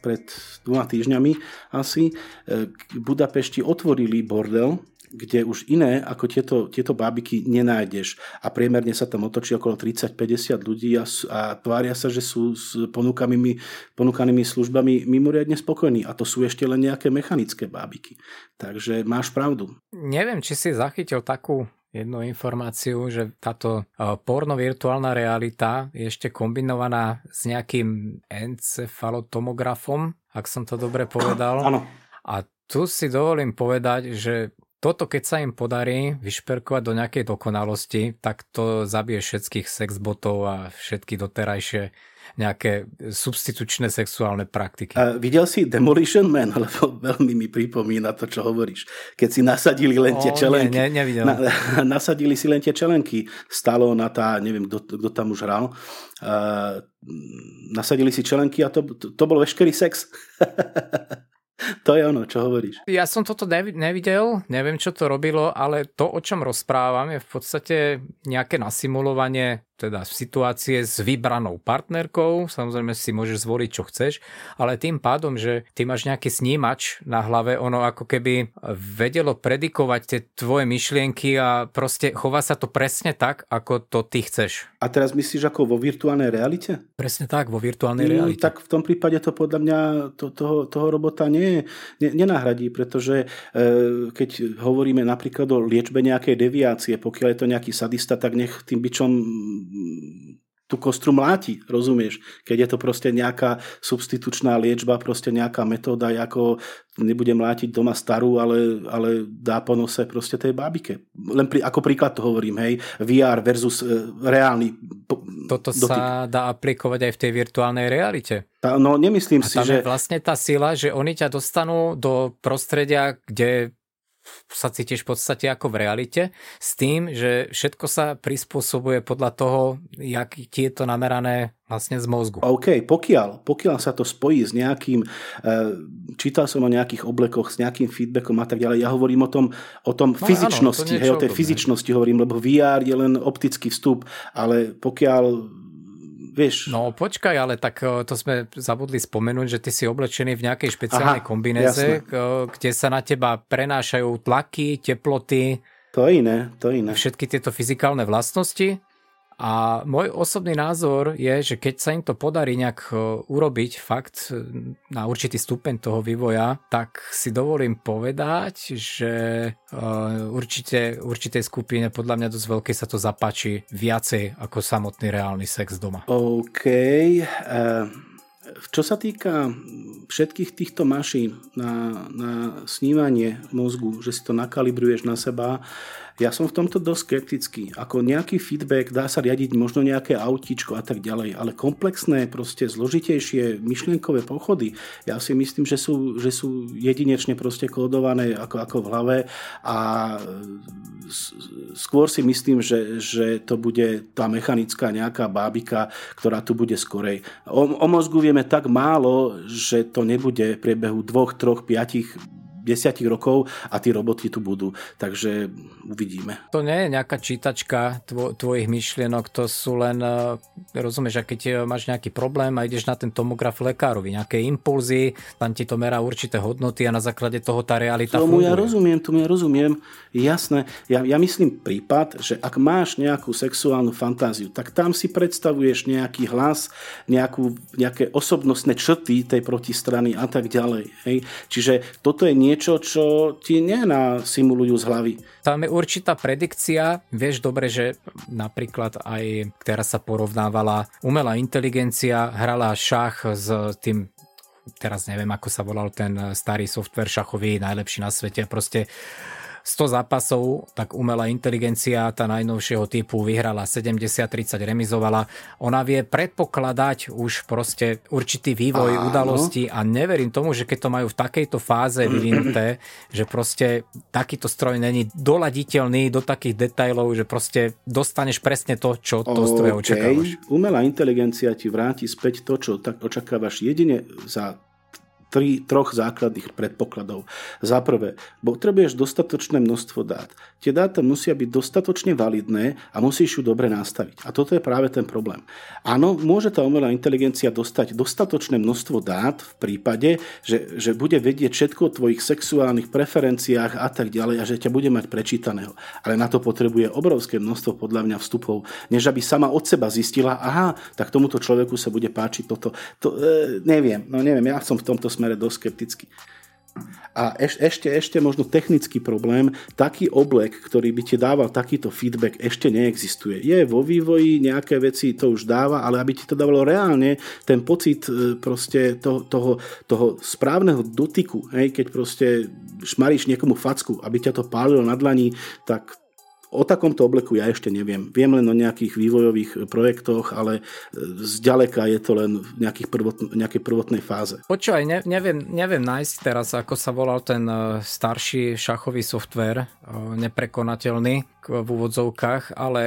pred dvoma týždňami asi v e, Budapešti otvorili bordel, kde už iné ako tieto, tieto bábiky nenájdeš. A priemerne sa tam otočí okolo 30-50 ľudí a, a tvária sa, že sú s ponúkanými, ponúkanými službami mimoriadne spokojní. A to sú ešte len nejaké mechanické bábiky. Takže máš pravdu. Neviem, či si zachytil takú jednu informáciu, že táto e, porno virtuálna realita je ešte kombinovaná s nejakým encefalotomografom, ak som to dobre povedal. Áno. A tu si dovolím povedať, že toto keď sa im podarí vyšperkovať do nejakej dokonalosti, tak to zabije všetkých sexbotov a všetky doterajšie nejaké substitučné sexuálne praktiky. A videl si Demolition Man? Lebo veľmi mi pripomína to, čo hovoríš. Keď si nasadili len tie čelenky. Nie, ne, nevidel. Na, nasadili si len tie čelenky. Stalo na tá, neviem, kto tam už hral. Uh, nasadili si čelenky a to, to, to bol veškerý sex. To je ono, čo hovoríš. Ja som toto nevidel, neviem, čo to robilo, ale to, o čom rozprávam, je v podstate nejaké nasimulovanie teda situácie s vybranou partnerkou, samozrejme si môžeš zvoliť, čo chceš, ale tým pádom, že ty máš nejaký snímač na hlave, ono ako keby vedelo predikovať tie tvoje myšlienky a proste chová sa to presne tak, ako to ty chceš. A teraz myslíš ako vo virtuálnej realite? Presne tak, vo virtuálnej mm, realite. Tak v tom prípade to podľa mňa to, toho, toho robota nie, nie, nenahradí, pretože e, keď hovoríme napríklad o liečbe nejakej deviácie, pokiaľ je to nejaký sadista, tak nech tým byčom tú kostru mláti, rozumieš? Keď je to proste nejaká substitučná liečba, proste nejaká metóda, ako nebude mlátiť doma starú, ale, ale dá po nose proste tej bábike. Len pri, ako príklad to hovorím, hej, VR versus e, reálny Toto dotyk. sa dá aplikovať aj v tej virtuálnej realite. Tá, no nemyslím A si, tam že... je vlastne tá sila, že oni ťa dostanú do prostredia, kde sa cítiš v podstate ako v realite, s tým, že všetko sa prispôsobuje podľa toho, jak ti je to namerané vlastne z mozgu. OK, pokiaľ, pokiaľ sa to spojí s nejakým, e, čítal som o nejakých oblekoch, s nejakým feedbackom a tak ďalej, ja hovorím o tom, o tom no, fyzičnosti, áno, to hej, o tej fyzičnosti hovorím, lebo VR je len optický vstup, ale pokiaľ Vieš. No počkaj, ale tak e, to sme zabudli spomenúť, že ty si oblečený v nejakej špeciálnej Aha, kombinéze, jasné. kde sa na teba prenášajú tlaky, teploty. To je iné, to je iné. Všetky tieto fyzikálne vlastnosti a môj osobný názor je, že keď sa im to podarí nejak e, urobiť fakt e, na určitý stupeň toho vývoja, tak si dovolím povedať, že e, určite, určitej skupine podľa mňa dosť veľké sa to zapáči viacej ako samotný reálny sex doma. OK. Čo sa týka všetkých týchto mašín na, na snívanie mozgu, že si to nakalibruješ na seba, ja som v tomto dosť skeptický. Ako nejaký feedback dá sa riadiť možno nejaké autíčko a tak ďalej, ale komplexné, proste zložitejšie myšlienkové pochody, ja si myslím, že sú, že sú jedinečne proste kódované ako, ako v hlave a skôr si myslím, že, že to bude tá mechanická nejaká bábika, ktorá tu bude skorej. O, o mozgu vieme tak málo, že to nebude v priebehu dvoch, troch, piatich desiatich rokov a tí roboty tu budú. Takže uvidíme. To nie je nejaká čítačka tvo, tvojich myšlienok, to sú len, e, rozumieš, a keď máš nejaký problém a ideš na ten tomograf lekárovi, nejaké impulzy, tam ti to merá určité hodnoty a na základe toho tá realita tomu funguje. ja rozumiem, tomu ja rozumiem. Jasné. Ja, ja myslím prípad, že ak máš nejakú sexuálnu fantáziu, tak tam si predstavuješ nejaký hlas, nejakú, nejaké osobnostné črty tej protistrany a tak ďalej. Hej? Čiže toto je niečo, niečo, čo ti nenasimulujú z hlavy. Tam je určitá predikcia. Vieš dobre, že napríklad aj teraz sa porovnávala umelá inteligencia, hrala šach s tým teraz neviem, ako sa volal ten starý software šachový, najlepší na svete. Proste 100 zápasov, tak umelá inteligencia tá najnovšieho typu vyhrala 70-30, remizovala. Ona vie predpokladať už proste určitý vývoj Áno. udalostí a neverím tomu, že keď to majú v takejto fáze vyvinuté, že proste takýto stroj není doladiteľný do takých detajlov, že proste dostaneš presne to, čo to okay. stroje očakávaš. Umelá inteligencia ti vráti späť to, čo tak očakávaš jedine za tri, troch základných predpokladov. Za prvé, potrebuješ dostatočné množstvo dát. Tie dáta musia byť dostatočne validné a musíš ju dobre nastaviť. A toto je práve ten problém. Áno, môže tá umelá inteligencia dostať dostatočné množstvo dát v prípade, že, že bude vedieť všetko o tvojich sexuálnych preferenciách a tak ďalej a že ťa bude mať prečítaného. Ale na to potrebuje obrovské množstvo podľa mňa vstupov, než aby sama od seba zistila, aha, tak tomuto človeku sa bude páčiť toto. To, e, neviem, no neviem, ja som v tomto smere dosť skeptický. A eš, ešte, ešte možno technický problém, taký oblek, ktorý by ti dával takýto feedback, ešte neexistuje. Je vo vývoji, nejaké veci to už dáva, ale aby ti to dávalo reálne ten pocit e, proste toho, toho, toho správneho dotyku, hej, keď proste šmaríš niekomu facku, aby ťa to pálilo na dlani, tak O takomto obleku ja ešte neviem. Viem len o nejakých vývojových projektoch, ale e, zďaleka je to len v nejakých prvotn- nejakej prvotnej fáze. Počúvaj, ne, neviem, neviem nájsť teraz, ako sa volal ten e, starší šachový software, e, neprekonateľný v úvodzovkách, ale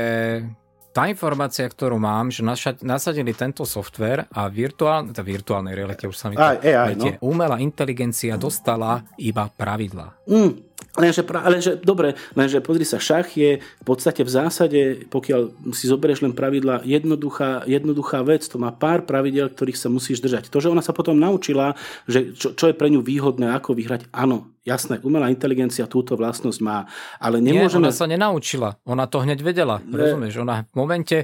tá informácia, ktorú mám, že nasadili tento software a virtuál, tá virtuálnej realite už sa mi to aj, aj, no. umelá inteligencia dostala iba pravidla. Mm. Lenže, lenže, dobre, lenže pozri sa, šach je v podstate v zásade, pokiaľ si zoberieš len pravidla, jednoduchá, jednoduchá vec, to má pár pravidel, ktorých sa musíš držať. To, že ona sa potom naučila, že čo, čo je pre ňu výhodné, ako vyhrať, áno, jasné, umelá inteligencia túto vlastnosť má, ale nemôžeme... Nie, ona sa nenaučila, ona to hneď vedela, ne... rozumieš, ona v momente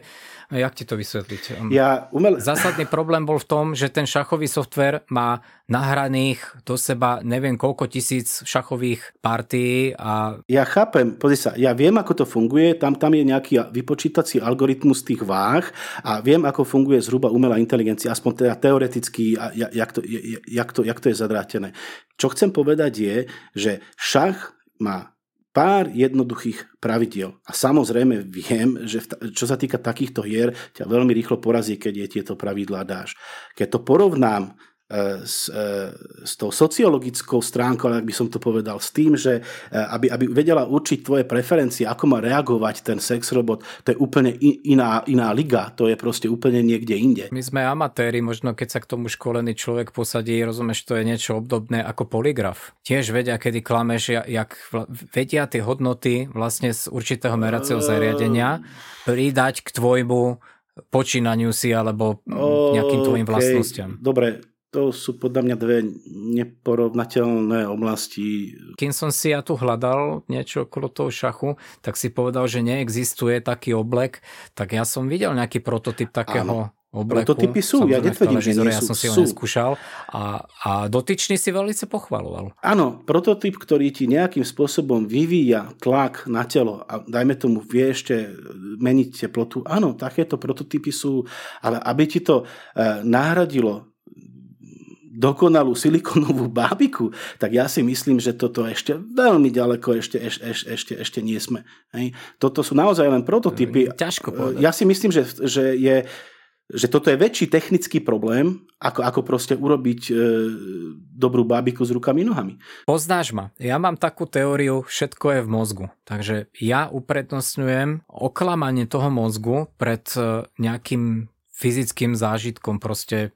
Jak ti to vysvetliť? Um, ja umel... Zásadný problém bol v tom, že ten šachový software má nahraných do seba neviem koľko tisíc šachových partií a... Ja chápem, pozri sa, ja viem, ako to funguje, tam, tam je nejaký vypočítací algoritmus tých váh a viem, ako funguje zhruba umelá inteligencia, aspoň teda teoreticky, a jak to, jak to, jak to je zadrátené. Čo chcem povedať je, že šach má pár jednoduchých pravidiel. A samozrejme viem, že čo sa týka takýchto hier, ťa veľmi rýchlo porazí, keď je tieto pravidlá dáš. Keď to porovnám s, e, s tou sociologickou stránkou, ak by som to povedal, s tým, že e, aby, aby vedela určiť tvoje preferencie, ako má reagovať ten sex robot, to je úplne iná, iná liga, to je proste úplne niekde inde. My sme amatéri, možno keď sa k tomu školený človek posadí, rozumieš, to je niečo obdobné ako poligraf. Tiež vedia, kedy klameš, jak vedia tie hodnoty vlastne z určitého meracieho zariadenia pridať k tvojmu počínaniu si alebo nejakým tvojim okay. vlastnostiam. Dobre, to sú podľa mňa dve neporovnateľné oblasti. Kým som si ja tu hľadal niečo okolo toho šachu, tak si povedal, že neexistuje taký oblek, tak ja som videl nejaký prototyp takého Áno. obleku. Prototypy sú, ja netvrdím, že nie sú. Ja som si ho neskúšal a, a dotyčný si veľmi pochvaloval. Áno, prototyp, ktorý ti nejakým spôsobom vyvíja tlak na telo a dajme tomu vie ešte meniť teplotu. Áno, takéto prototypy sú, ale aby ti to eh, nahradilo dokonalú silikonovú bábiku, tak ja si myslím, že toto ešte veľmi ďaleko ešte, ešte, ešte, ešte nie sme. Hej. Toto sú naozaj len prototypy. Ťažko povedať. Ja si myslím, že, že je že toto je väčší technický problém, ako, ako proste urobiť e, dobrú bábiku s rukami nohami. Poznáš ma. Ja mám takú teóriu, všetko je v mozgu. Takže ja uprednostňujem oklamanie toho mozgu pred e, nejakým fyzickým zážitkom, proste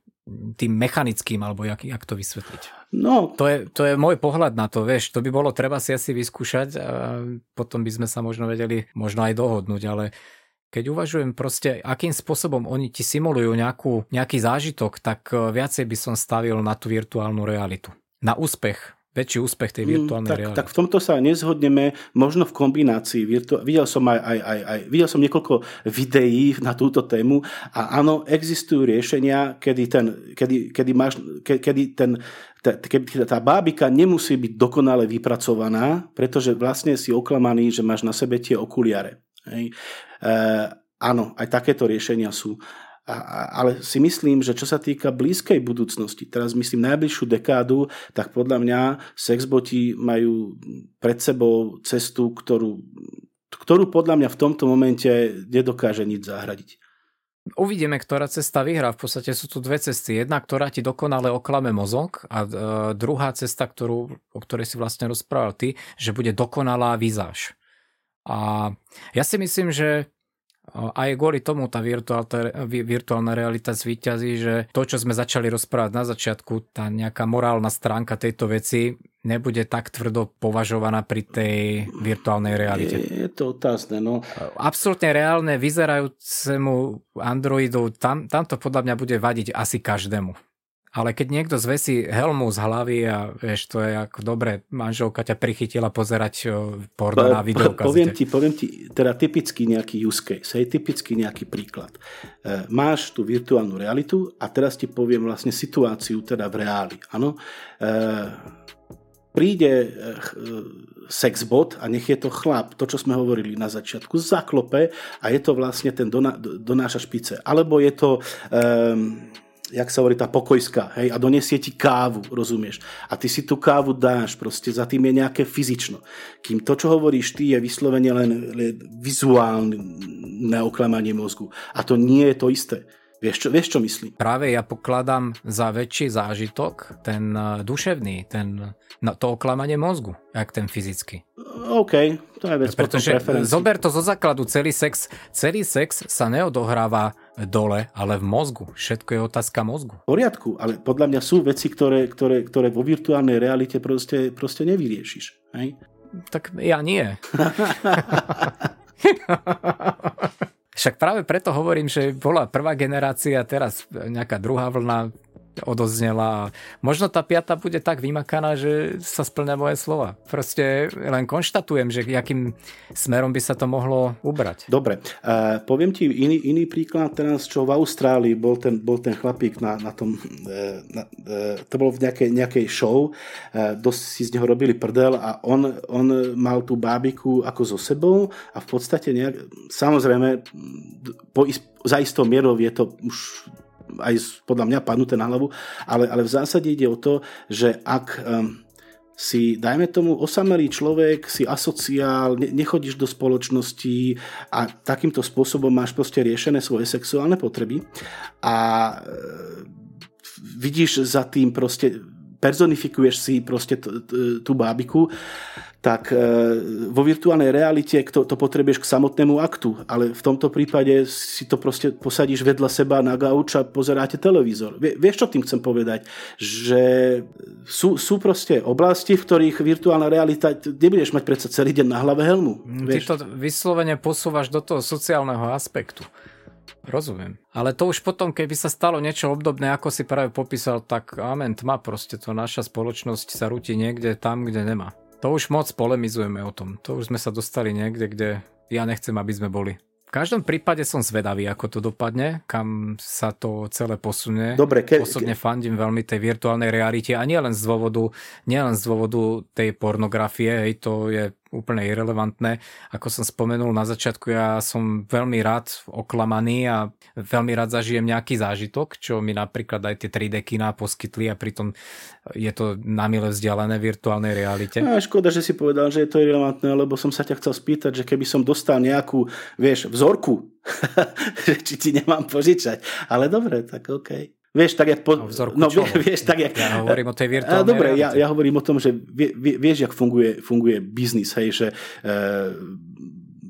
tým mechanickým, alebo jak, jak to vysvetliť? No. To je, to je môj pohľad na to, vieš, to by bolo treba si asi vyskúšať a potom by sme sa možno vedeli možno aj dohodnúť, ale keď uvažujem proste, akým spôsobom oni ti simulujú nejakú, nejaký zážitok, tak e, viacej by som stavil na tú virtuálnu realitu. Na úspech väčší úspech tej mm, virtuálnej mm, tak, reality. Tak v tomto sa nezhodneme, možno v kombinácii. Virtu- videl, som aj, aj, aj, aj, videl som niekoľko videí na túto tému a áno, existujú riešenia, kedy, ten, kedy, kedy, máš, ke, kedy ten, tá, kedy tá bábika nemusí byť dokonale vypracovaná, pretože vlastne si oklamaný, že máš na sebe tie okuliare. Hej. E, áno, aj takéto riešenia sú. A, ale si myslím, že čo sa týka blízkej budúcnosti, teraz myslím najbližšiu dekádu, tak podľa mňa sexboti majú pred sebou cestu, ktorú, ktorú podľa mňa v tomto momente nedokáže nič zahradiť. Uvidíme, ktorá cesta vyhrá. V podstate sú tu dve cesty. Jedna, ktorá ti dokonale oklame mozog a e, druhá cesta, ktorú, o ktorej si vlastne rozprával ty, že bude dokonalá vizáž. A ja si myslím, že aj kvôli tomu tá virtuálna realita zvýťazí, že to, čo sme začali rozprávať na začiatku, tá nejaká morálna stránka tejto veci nebude tak tvrdo považovaná pri tej virtuálnej realite. Je, je to otázne, no. Absolutne reálne vyzerajúcemu Androidu, tam, tam to podľa mňa bude vadiť asi každému. Ale keď niekto zvesí helmu z hlavy a vieš, to je ako dobre, manželka ťa prichytila pozerať porno na video. Po, poviem ti, poviem ti, teda typický nejaký use case, hej, typický nejaký príklad. E, máš tú virtuálnu realitu a teraz ti poviem vlastne situáciu teda v reáli. Áno? E, príde e, sexbot a nech je to chlap, to čo sme hovorili na začiatku, zaklope a je to vlastne ten doná, donáša špice. Alebo je to... E, jak sa hovorí, tá pokojská, hej, a donesie ti kávu, rozumieš. A ty si tú kávu dáš, proste za tým je nejaké fyzično. Kým to, čo hovoríš ty, je vyslovene len, len vizuálne oklamanie mozgu. A to nie je to isté. Vieš čo, vieš, čo myslím? Práve ja pokladám za väčší zážitok ten uh, duševný, ten, no, to oklamanie mozgu, jak ten fyzický. OK, to je vec Pretože zober to zo základu, celý sex, celý sex sa neodohráva dole, ale v mozgu. Všetko je otázka mozgu. V poriadku, ale podľa mňa sú veci, ktoré, ktoré, ktoré vo virtuálnej realite proste, proste nevyriešiš. Hej? Tak ja nie. Však práve preto hovorím, že bola prvá generácia, teraz nejaká druhá vlna, odoznela. Možno tá piata bude tak vymakaná, že sa splňa moje slova. Proste len konštatujem, že akým smerom by sa to mohlo ubrať. Dobre, uh, poviem ti iný, iný príklad teraz, čo v Austrálii bol ten, bol ten chlapík na, na tom, uh, na, uh, to bolo v nejakej, nejakej show, uh, dosť si z neho robili prdel a on, on mal tú bábiku ako so sebou a v podstate nejak, samozrejme, po, za istou mierou je to už aj podľa mňa padnuté na hlavu, ale, ale v zásade ide o to, že ak um, si, dajme tomu, osamelý človek, si asociál, ne, nechodíš do spoločnosti a takýmto spôsobom máš proste riešené svoje sexuálne potreby a vidíš za tým proste personifikuješ si proste t- t- tú bábiku, tak e, vo virtuálnej realite to, to potrebuješ k samotnému aktu, ale v tomto prípade si to proste posadíš vedľa seba na gauč a pozeráte televízor. Vie, vieš, čo tým chcem povedať? Že sú, sú proste oblasti, v ktorých virtuálna realita, nebudeš mať predsa celý deň na hlave helmu. Ty vieš? to vyslovene posúvaš do toho sociálneho aspektu. Rozumiem. Ale to už potom, keby sa stalo niečo obdobné, ako si práve popísal, tak amen, tma proste to naša spoločnosť sa rúti niekde tam, kde nemá. To už moc polemizujeme o tom. To už sme sa dostali niekde, kde ja nechcem, aby sme boli. V každom prípade som zvedavý, ako to dopadne, kam sa to celé posunie. Dobre, ke, Osobne fandím veľmi tej virtuálnej realite a nie len z dôvodu, nie len z dôvodu tej pornografie, hej, to je úplne irrelevantné. Ako som spomenul na začiatku, ja som veľmi rád oklamaný a veľmi rád zažijem nejaký zážitok, čo mi napríklad aj tie 3D kina poskytli a pritom je to namile vzdialené v virtuálnej realite. No, škoda, že si povedal, že je to irrelevantné, lebo som sa ťa chcel spýtať, že keby som dostal nejakú, vieš, vzorku, či ti nemám požičať. Ale dobre, tak okej. Vieš, tak jak... Po, no, no vieš, vieš, tak jak... Ja hovorím o tej virtuálnej Dobre, ja, ja hovorím o tom, že vie, vie, vieš, jak funguje, funguje biznis, hej, že e,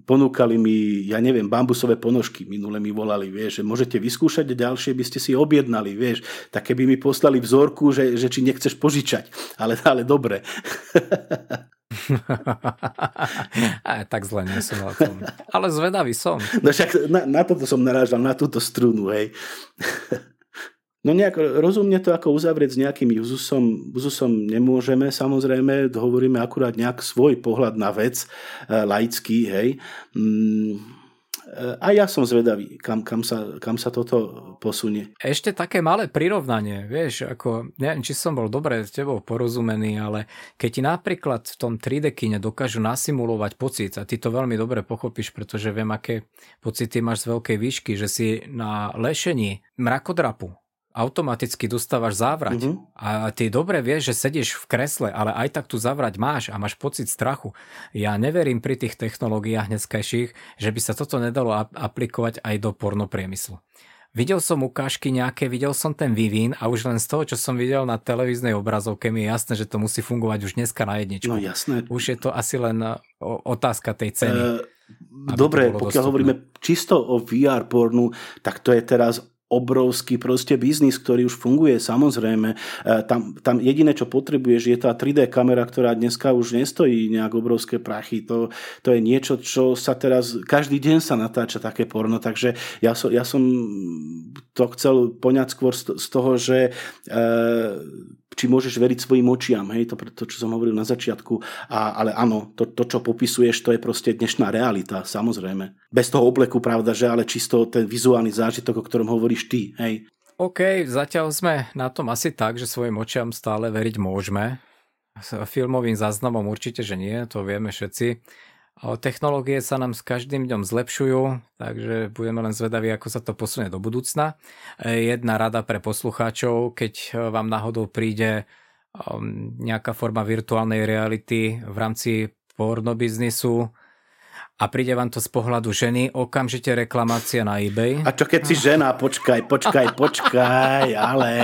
ponúkali mi, ja neviem, bambusové ponožky, minule mi volali, vieš, že môžete vyskúšať, ďalšie by ste si objednali, vieš, tak keby mi poslali vzorku, že, že či nechceš požičať, ale, ale dobre. Aj, tak zle nie som na tom. Ale zvedavý som. No však na, na toto som narážal, na túto strunu, hej. No nejak rozumne to ako uzavrieť s nejakým uzusom, uzusom nemôžeme, samozrejme, hovoríme akurát nejak svoj pohľad na vec, e, laický, hej. Mm, e, a ja som zvedavý, kam, kam, sa, kam sa toto posunie. Ešte také malé prirovnanie, vieš, ako, neviem, či som bol dobre s tebou porozumený, ale keď ti napríklad v tom 3D kine dokážu nasimulovať pocit, a ty to veľmi dobre pochopíš, pretože viem, aké pocity máš z veľkej výšky, že si na lešení mrakodrapu automaticky dostávaš závrať. Mm-hmm. A ty dobre vieš, že sedíš v kresle, ale aj tak tu zavrať máš a máš pocit strachu. Ja neverím pri tých technológiách dneskajších, že by sa toto nedalo aplikovať aj do pornopriemyslu. Videl som ukážky nejaké, videl som ten vývin a už len z toho, čo som videl na televíznej obrazovke, mi je jasné, že to musí fungovať už dneska na jedničku. No jasné. Už je to asi len e, otázka tej ceny. Uh... Dobre, pokiaľ dostupné. hovoríme čisto o VR pornu, tak to je teraz obrovský proste biznis, ktorý už funguje, samozrejme. E, tam, tam jediné, čo potrebuješ, je tá 3D kamera, ktorá dneska už nestojí nejak obrovské prachy. To, to je niečo, čo sa teraz, každý deň sa natáča také porno, takže ja, so, ja som to chcel poňať skôr z toho, že e, či môžeš veriť svojim očiam, hej, to, to čo som hovoril na začiatku, a, ale áno, to, to, čo popisuješ, to je proste dnešná realita, samozrejme. Bez toho obleku, pravda, že ale čisto ten vizuálny zážitok, o ktorom hovoríš ty, hej. OK, zatiaľ sme na tom asi tak, že svojim očiam stále veriť môžeme. S filmovým záznamom určite, že nie, to vieme všetci. Technológie sa nám s každým dňom zlepšujú, takže budeme len zvedaví, ako sa to posunie do budúcna. Jedna rada pre poslucháčov, keď vám náhodou príde um, nejaká forma virtuálnej reality v rámci porno biznisu a príde vám to z pohľadu ženy, okamžite reklamácia na eBay. A čo keď si žena? Počkaj, počkaj, počkaj, ale...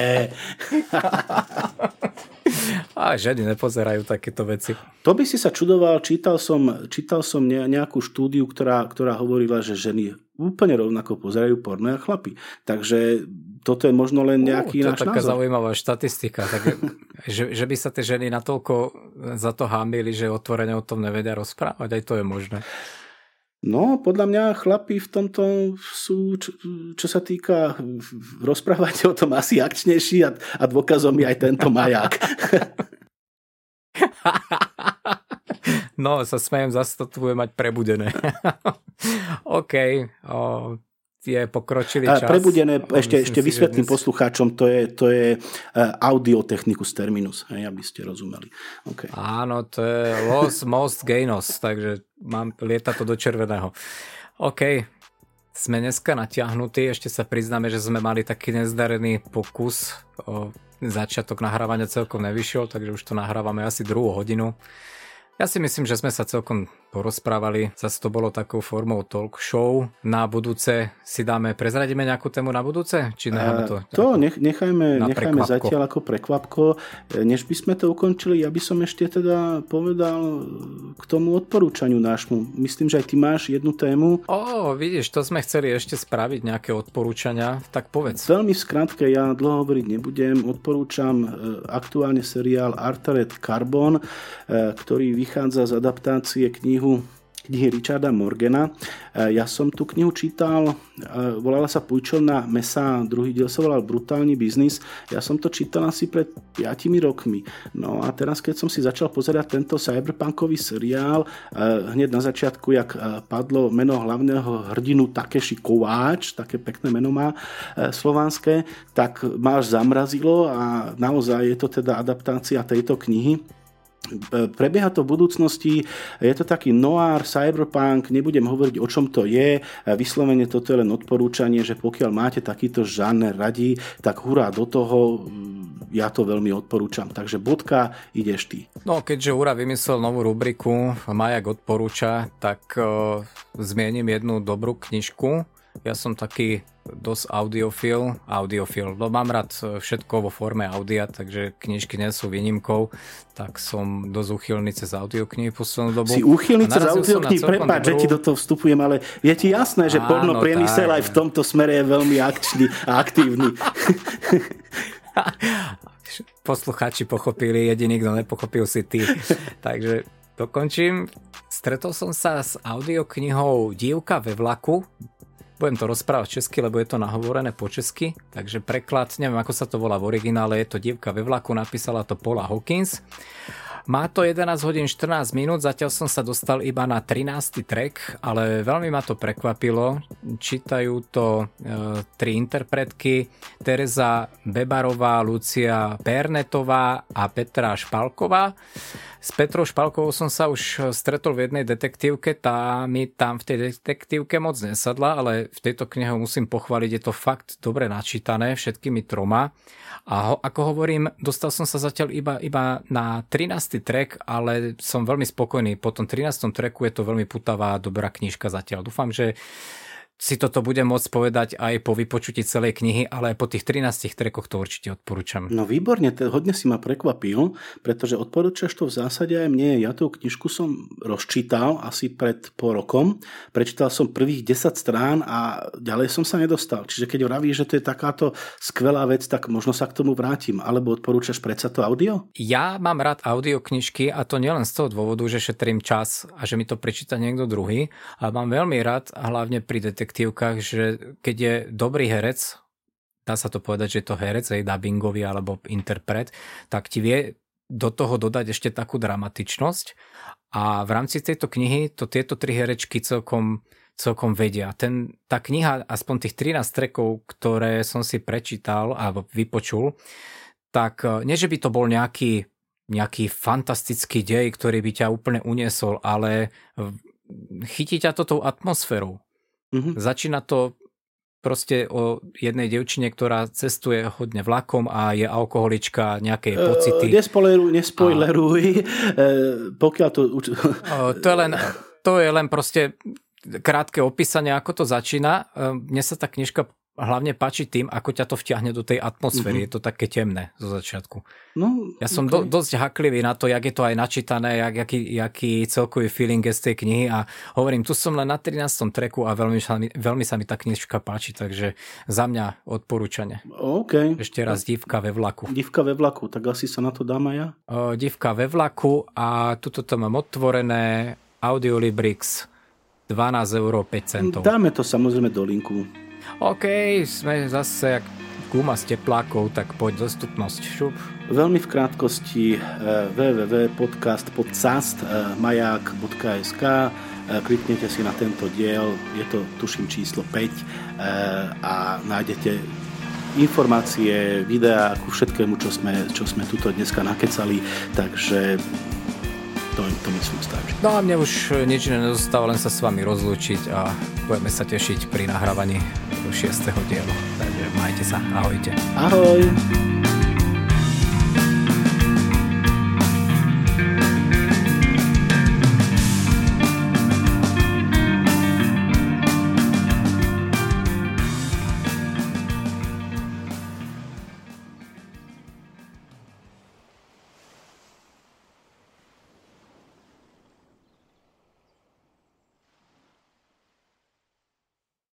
A ženy nepozerajú takéto veci. To by si sa čudoval, čítal som, čítal som nejakú štúdiu, ktorá, ktorá hovorila, že ženy úplne rovnako pozerajú porno a chlapi. Takže toto je možno len nejaký uh, náš taká názor. zaujímavá štatistika. Tak, že, že by sa tie ženy natoľko za to hámili, že otvorene o tom nevedia rozprávať, aj to je možné. No, podľa mňa chlapi v tomto sú, čo, čo sa týka rozprávať o tom asi akčnejší a, a dôkazom je aj tento maják. No, sa smejem, zase to tu bude mať prebudené. OK, o, je pokročilý čas. Prebudené, ešte, ešte vysvetlím dnes... poslucháčom, to je, to je uh, audiotechnicus terminus, hej, aby ste rozumeli. Okay. Áno, to je los most gainos, takže mám, lieta to do červeného. OK, sme dneska natiahnutí, ešte sa priznáme, že sme mali taký nezdarený pokus. O, začiatok nahrávania celkom nevyšiel, takže už to nahrávame asi druhú hodinu. Ja si myslím, že sme sa celkom porozprávali. Zase to bolo takou formou talk show. Na budúce si dáme, prezradíme nejakú tému na budúce? Či necháme to? To nech, nechajme, nechajme zatiaľ ako prekvapko. Než by sme to ukončili, ja by som ešte teda povedal k tomu odporúčaniu nášmu. Myslím, že aj ty máš jednu tému. Ó, vidíš, to sme chceli ešte spraviť, nejaké odporúčania. Tak povedz. Veľmi v skratke, ja dlho hovoriť nebudem. Odporúčam e, aktuálne seriál Artared Carbon, e, ktorý vychádza z adaptácie knihu knihy Richarda Morgana. E, ja som tú knihu čítal, e, volala sa Pújčovna mesa, druhý diel sa volal Brutálny biznis. Ja som to čítal asi pred 5 rokmi. No a teraz, keď som si začal pozerať tento cyberpunkový seriál, e, hneď na začiatku, jak padlo meno hlavného hrdinu Takeshi Kováč, také pekné meno má slovanské, tak ma zamrazilo a naozaj je to teda adaptácia tejto knihy Prebieha to v budúcnosti, je to taký noir, cyberpunk, nebudem hovoriť o čom to je, vyslovene toto je len odporúčanie, že pokiaľ máte takýto žáner radí, tak hurá do toho, ja to veľmi odporúčam. Takže bodka, ideš ty. No keďže Ura vymyslel novú rubriku Majak odporúča, tak uh, zmienim jednu dobrú knižku. Ja som taký dosť audiofil, audiofil. No mám rád všetko vo forme audia, takže knižky nie sú výnimkou, tak som dosť uchylný cez audioknihy poslednú dobu. Si uchylný cez audioknihy, prepáč, dobrú... že ti do toho vstupujem, ale je ti jasné, že porno priemysel aj v tomto smere je veľmi akčný a aktívny. Poslucháči pochopili, jediný, kto nepochopil si ty. takže dokončím. Stretol som sa s audioknihou Dívka ve vlaku, budem to rozprávať česky, lebo je to nahovorené po česky, takže preklad, neviem ako sa to volá v originále, je to Dievka ve vlaku, napísala to Paula Hawkins. Má to 11 hodín 14 minút, zatiaľ som sa dostal iba na 13. track, ale veľmi ma to prekvapilo. Čítajú to e, tri interpretky, Teresa Bebarová, Lucia Pernetová a Petra Špalková. S Petrou Špalkovou som sa už stretol v jednej detektívke, tá mi tam v tej detektívke moc nesadla, ale v tejto knihe musím pochváliť, je to fakt dobre načítané všetkými troma. A ho, ako hovorím, dostal som sa zatiaľ iba, iba na 13. track, ale som veľmi spokojný. Po tom 13. tracku je to veľmi putavá, dobrá knižka zatiaľ. Dúfam, že si toto budem môcť povedať aj po vypočutí celej knihy, ale po tých 13 trekoch to určite odporúčam. No výborne, to hodne si ma prekvapil, pretože odporúčaš to v zásade aj mne. Ja tú knižku som rozčítal asi pred pol rokom, prečítal som prvých 10 strán a ďalej som sa nedostal. Čiže keď vravíš, že to je takáto skvelá vec, tak možno sa k tomu vrátim. Alebo odporúčaš predsa to audio? Ja mám rád audioknižky a to nielen z toho dôvodu, že šetrím čas a že mi to prečíta niekto druhý, ale mám veľmi rád hlavne pri detek- detektívkach, že keď je dobrý herec, dá sa to povedať, že je to herec, aj dubbingový alebo interpret, tak ti vie do toho dodať ešte takú dramatičnosť. A v rámci tejto knihy to tieto tri herečky celkom, celkom vedia. Ten, tá kniha, aspoň tých 13 trekov, ktoré som si prečítal alebo vypočul, tak nie, že by to bol nejaký, nejaký fantastický dej, ktorý by ťa úplne uniesol, ale chytí ťa to tou atmosférou. Mm-hmm. Začína to proste o jednej devčine, ktorá cestuje hodne vlakom a je alkoholička, nejaké pocity. Uh, nespoileruj, nespoileruj. A... pokiaľ to... Uh, to, je len, to je len proste krátke opísanie, ako to začína. Mne sa tá knižka hlavne páči tým, ako ťa to vtiahne do tej atmosféry. Mm-hmm. Je to také temné zo začiatku. No, ja som okay. do, dosť haklivý na to, jak je to aj načítané, jak, jaký, jaký celkový feeling je z tej knihy a hovorím, tu som len na 13. treku a veľmi veľmi sa mi tá knižka páči, takže za mňa odporúčanie. OK. Ešte raz Divka ve vlaku. Divka ve vlaku, tak asi sa na to dám aj ja? O, divka ve vlaku a tuto to mám otvorené Audiolibrix 12 eur 5 centov. Dáme to samozrejme do linku. OK, sme zase jak guma z teplákov, tak poď dostupnosť. Šup. Veľmi v krátkosti eh, www.podcast.majak.sk eh, kliknete si na tento diel, je to tuším číslo 5 eh, a nájdete informácie, videá ku všetkému, čo sme, čo sme tuto dneska nakecali, takže to, to myslím stačí. No a mne už nič nezostáva, len sa s vami rozlúčiť a budeme sa tešiť pri nahrávaní 6. dielu. Takže majte sa, ahojte. Ahoj.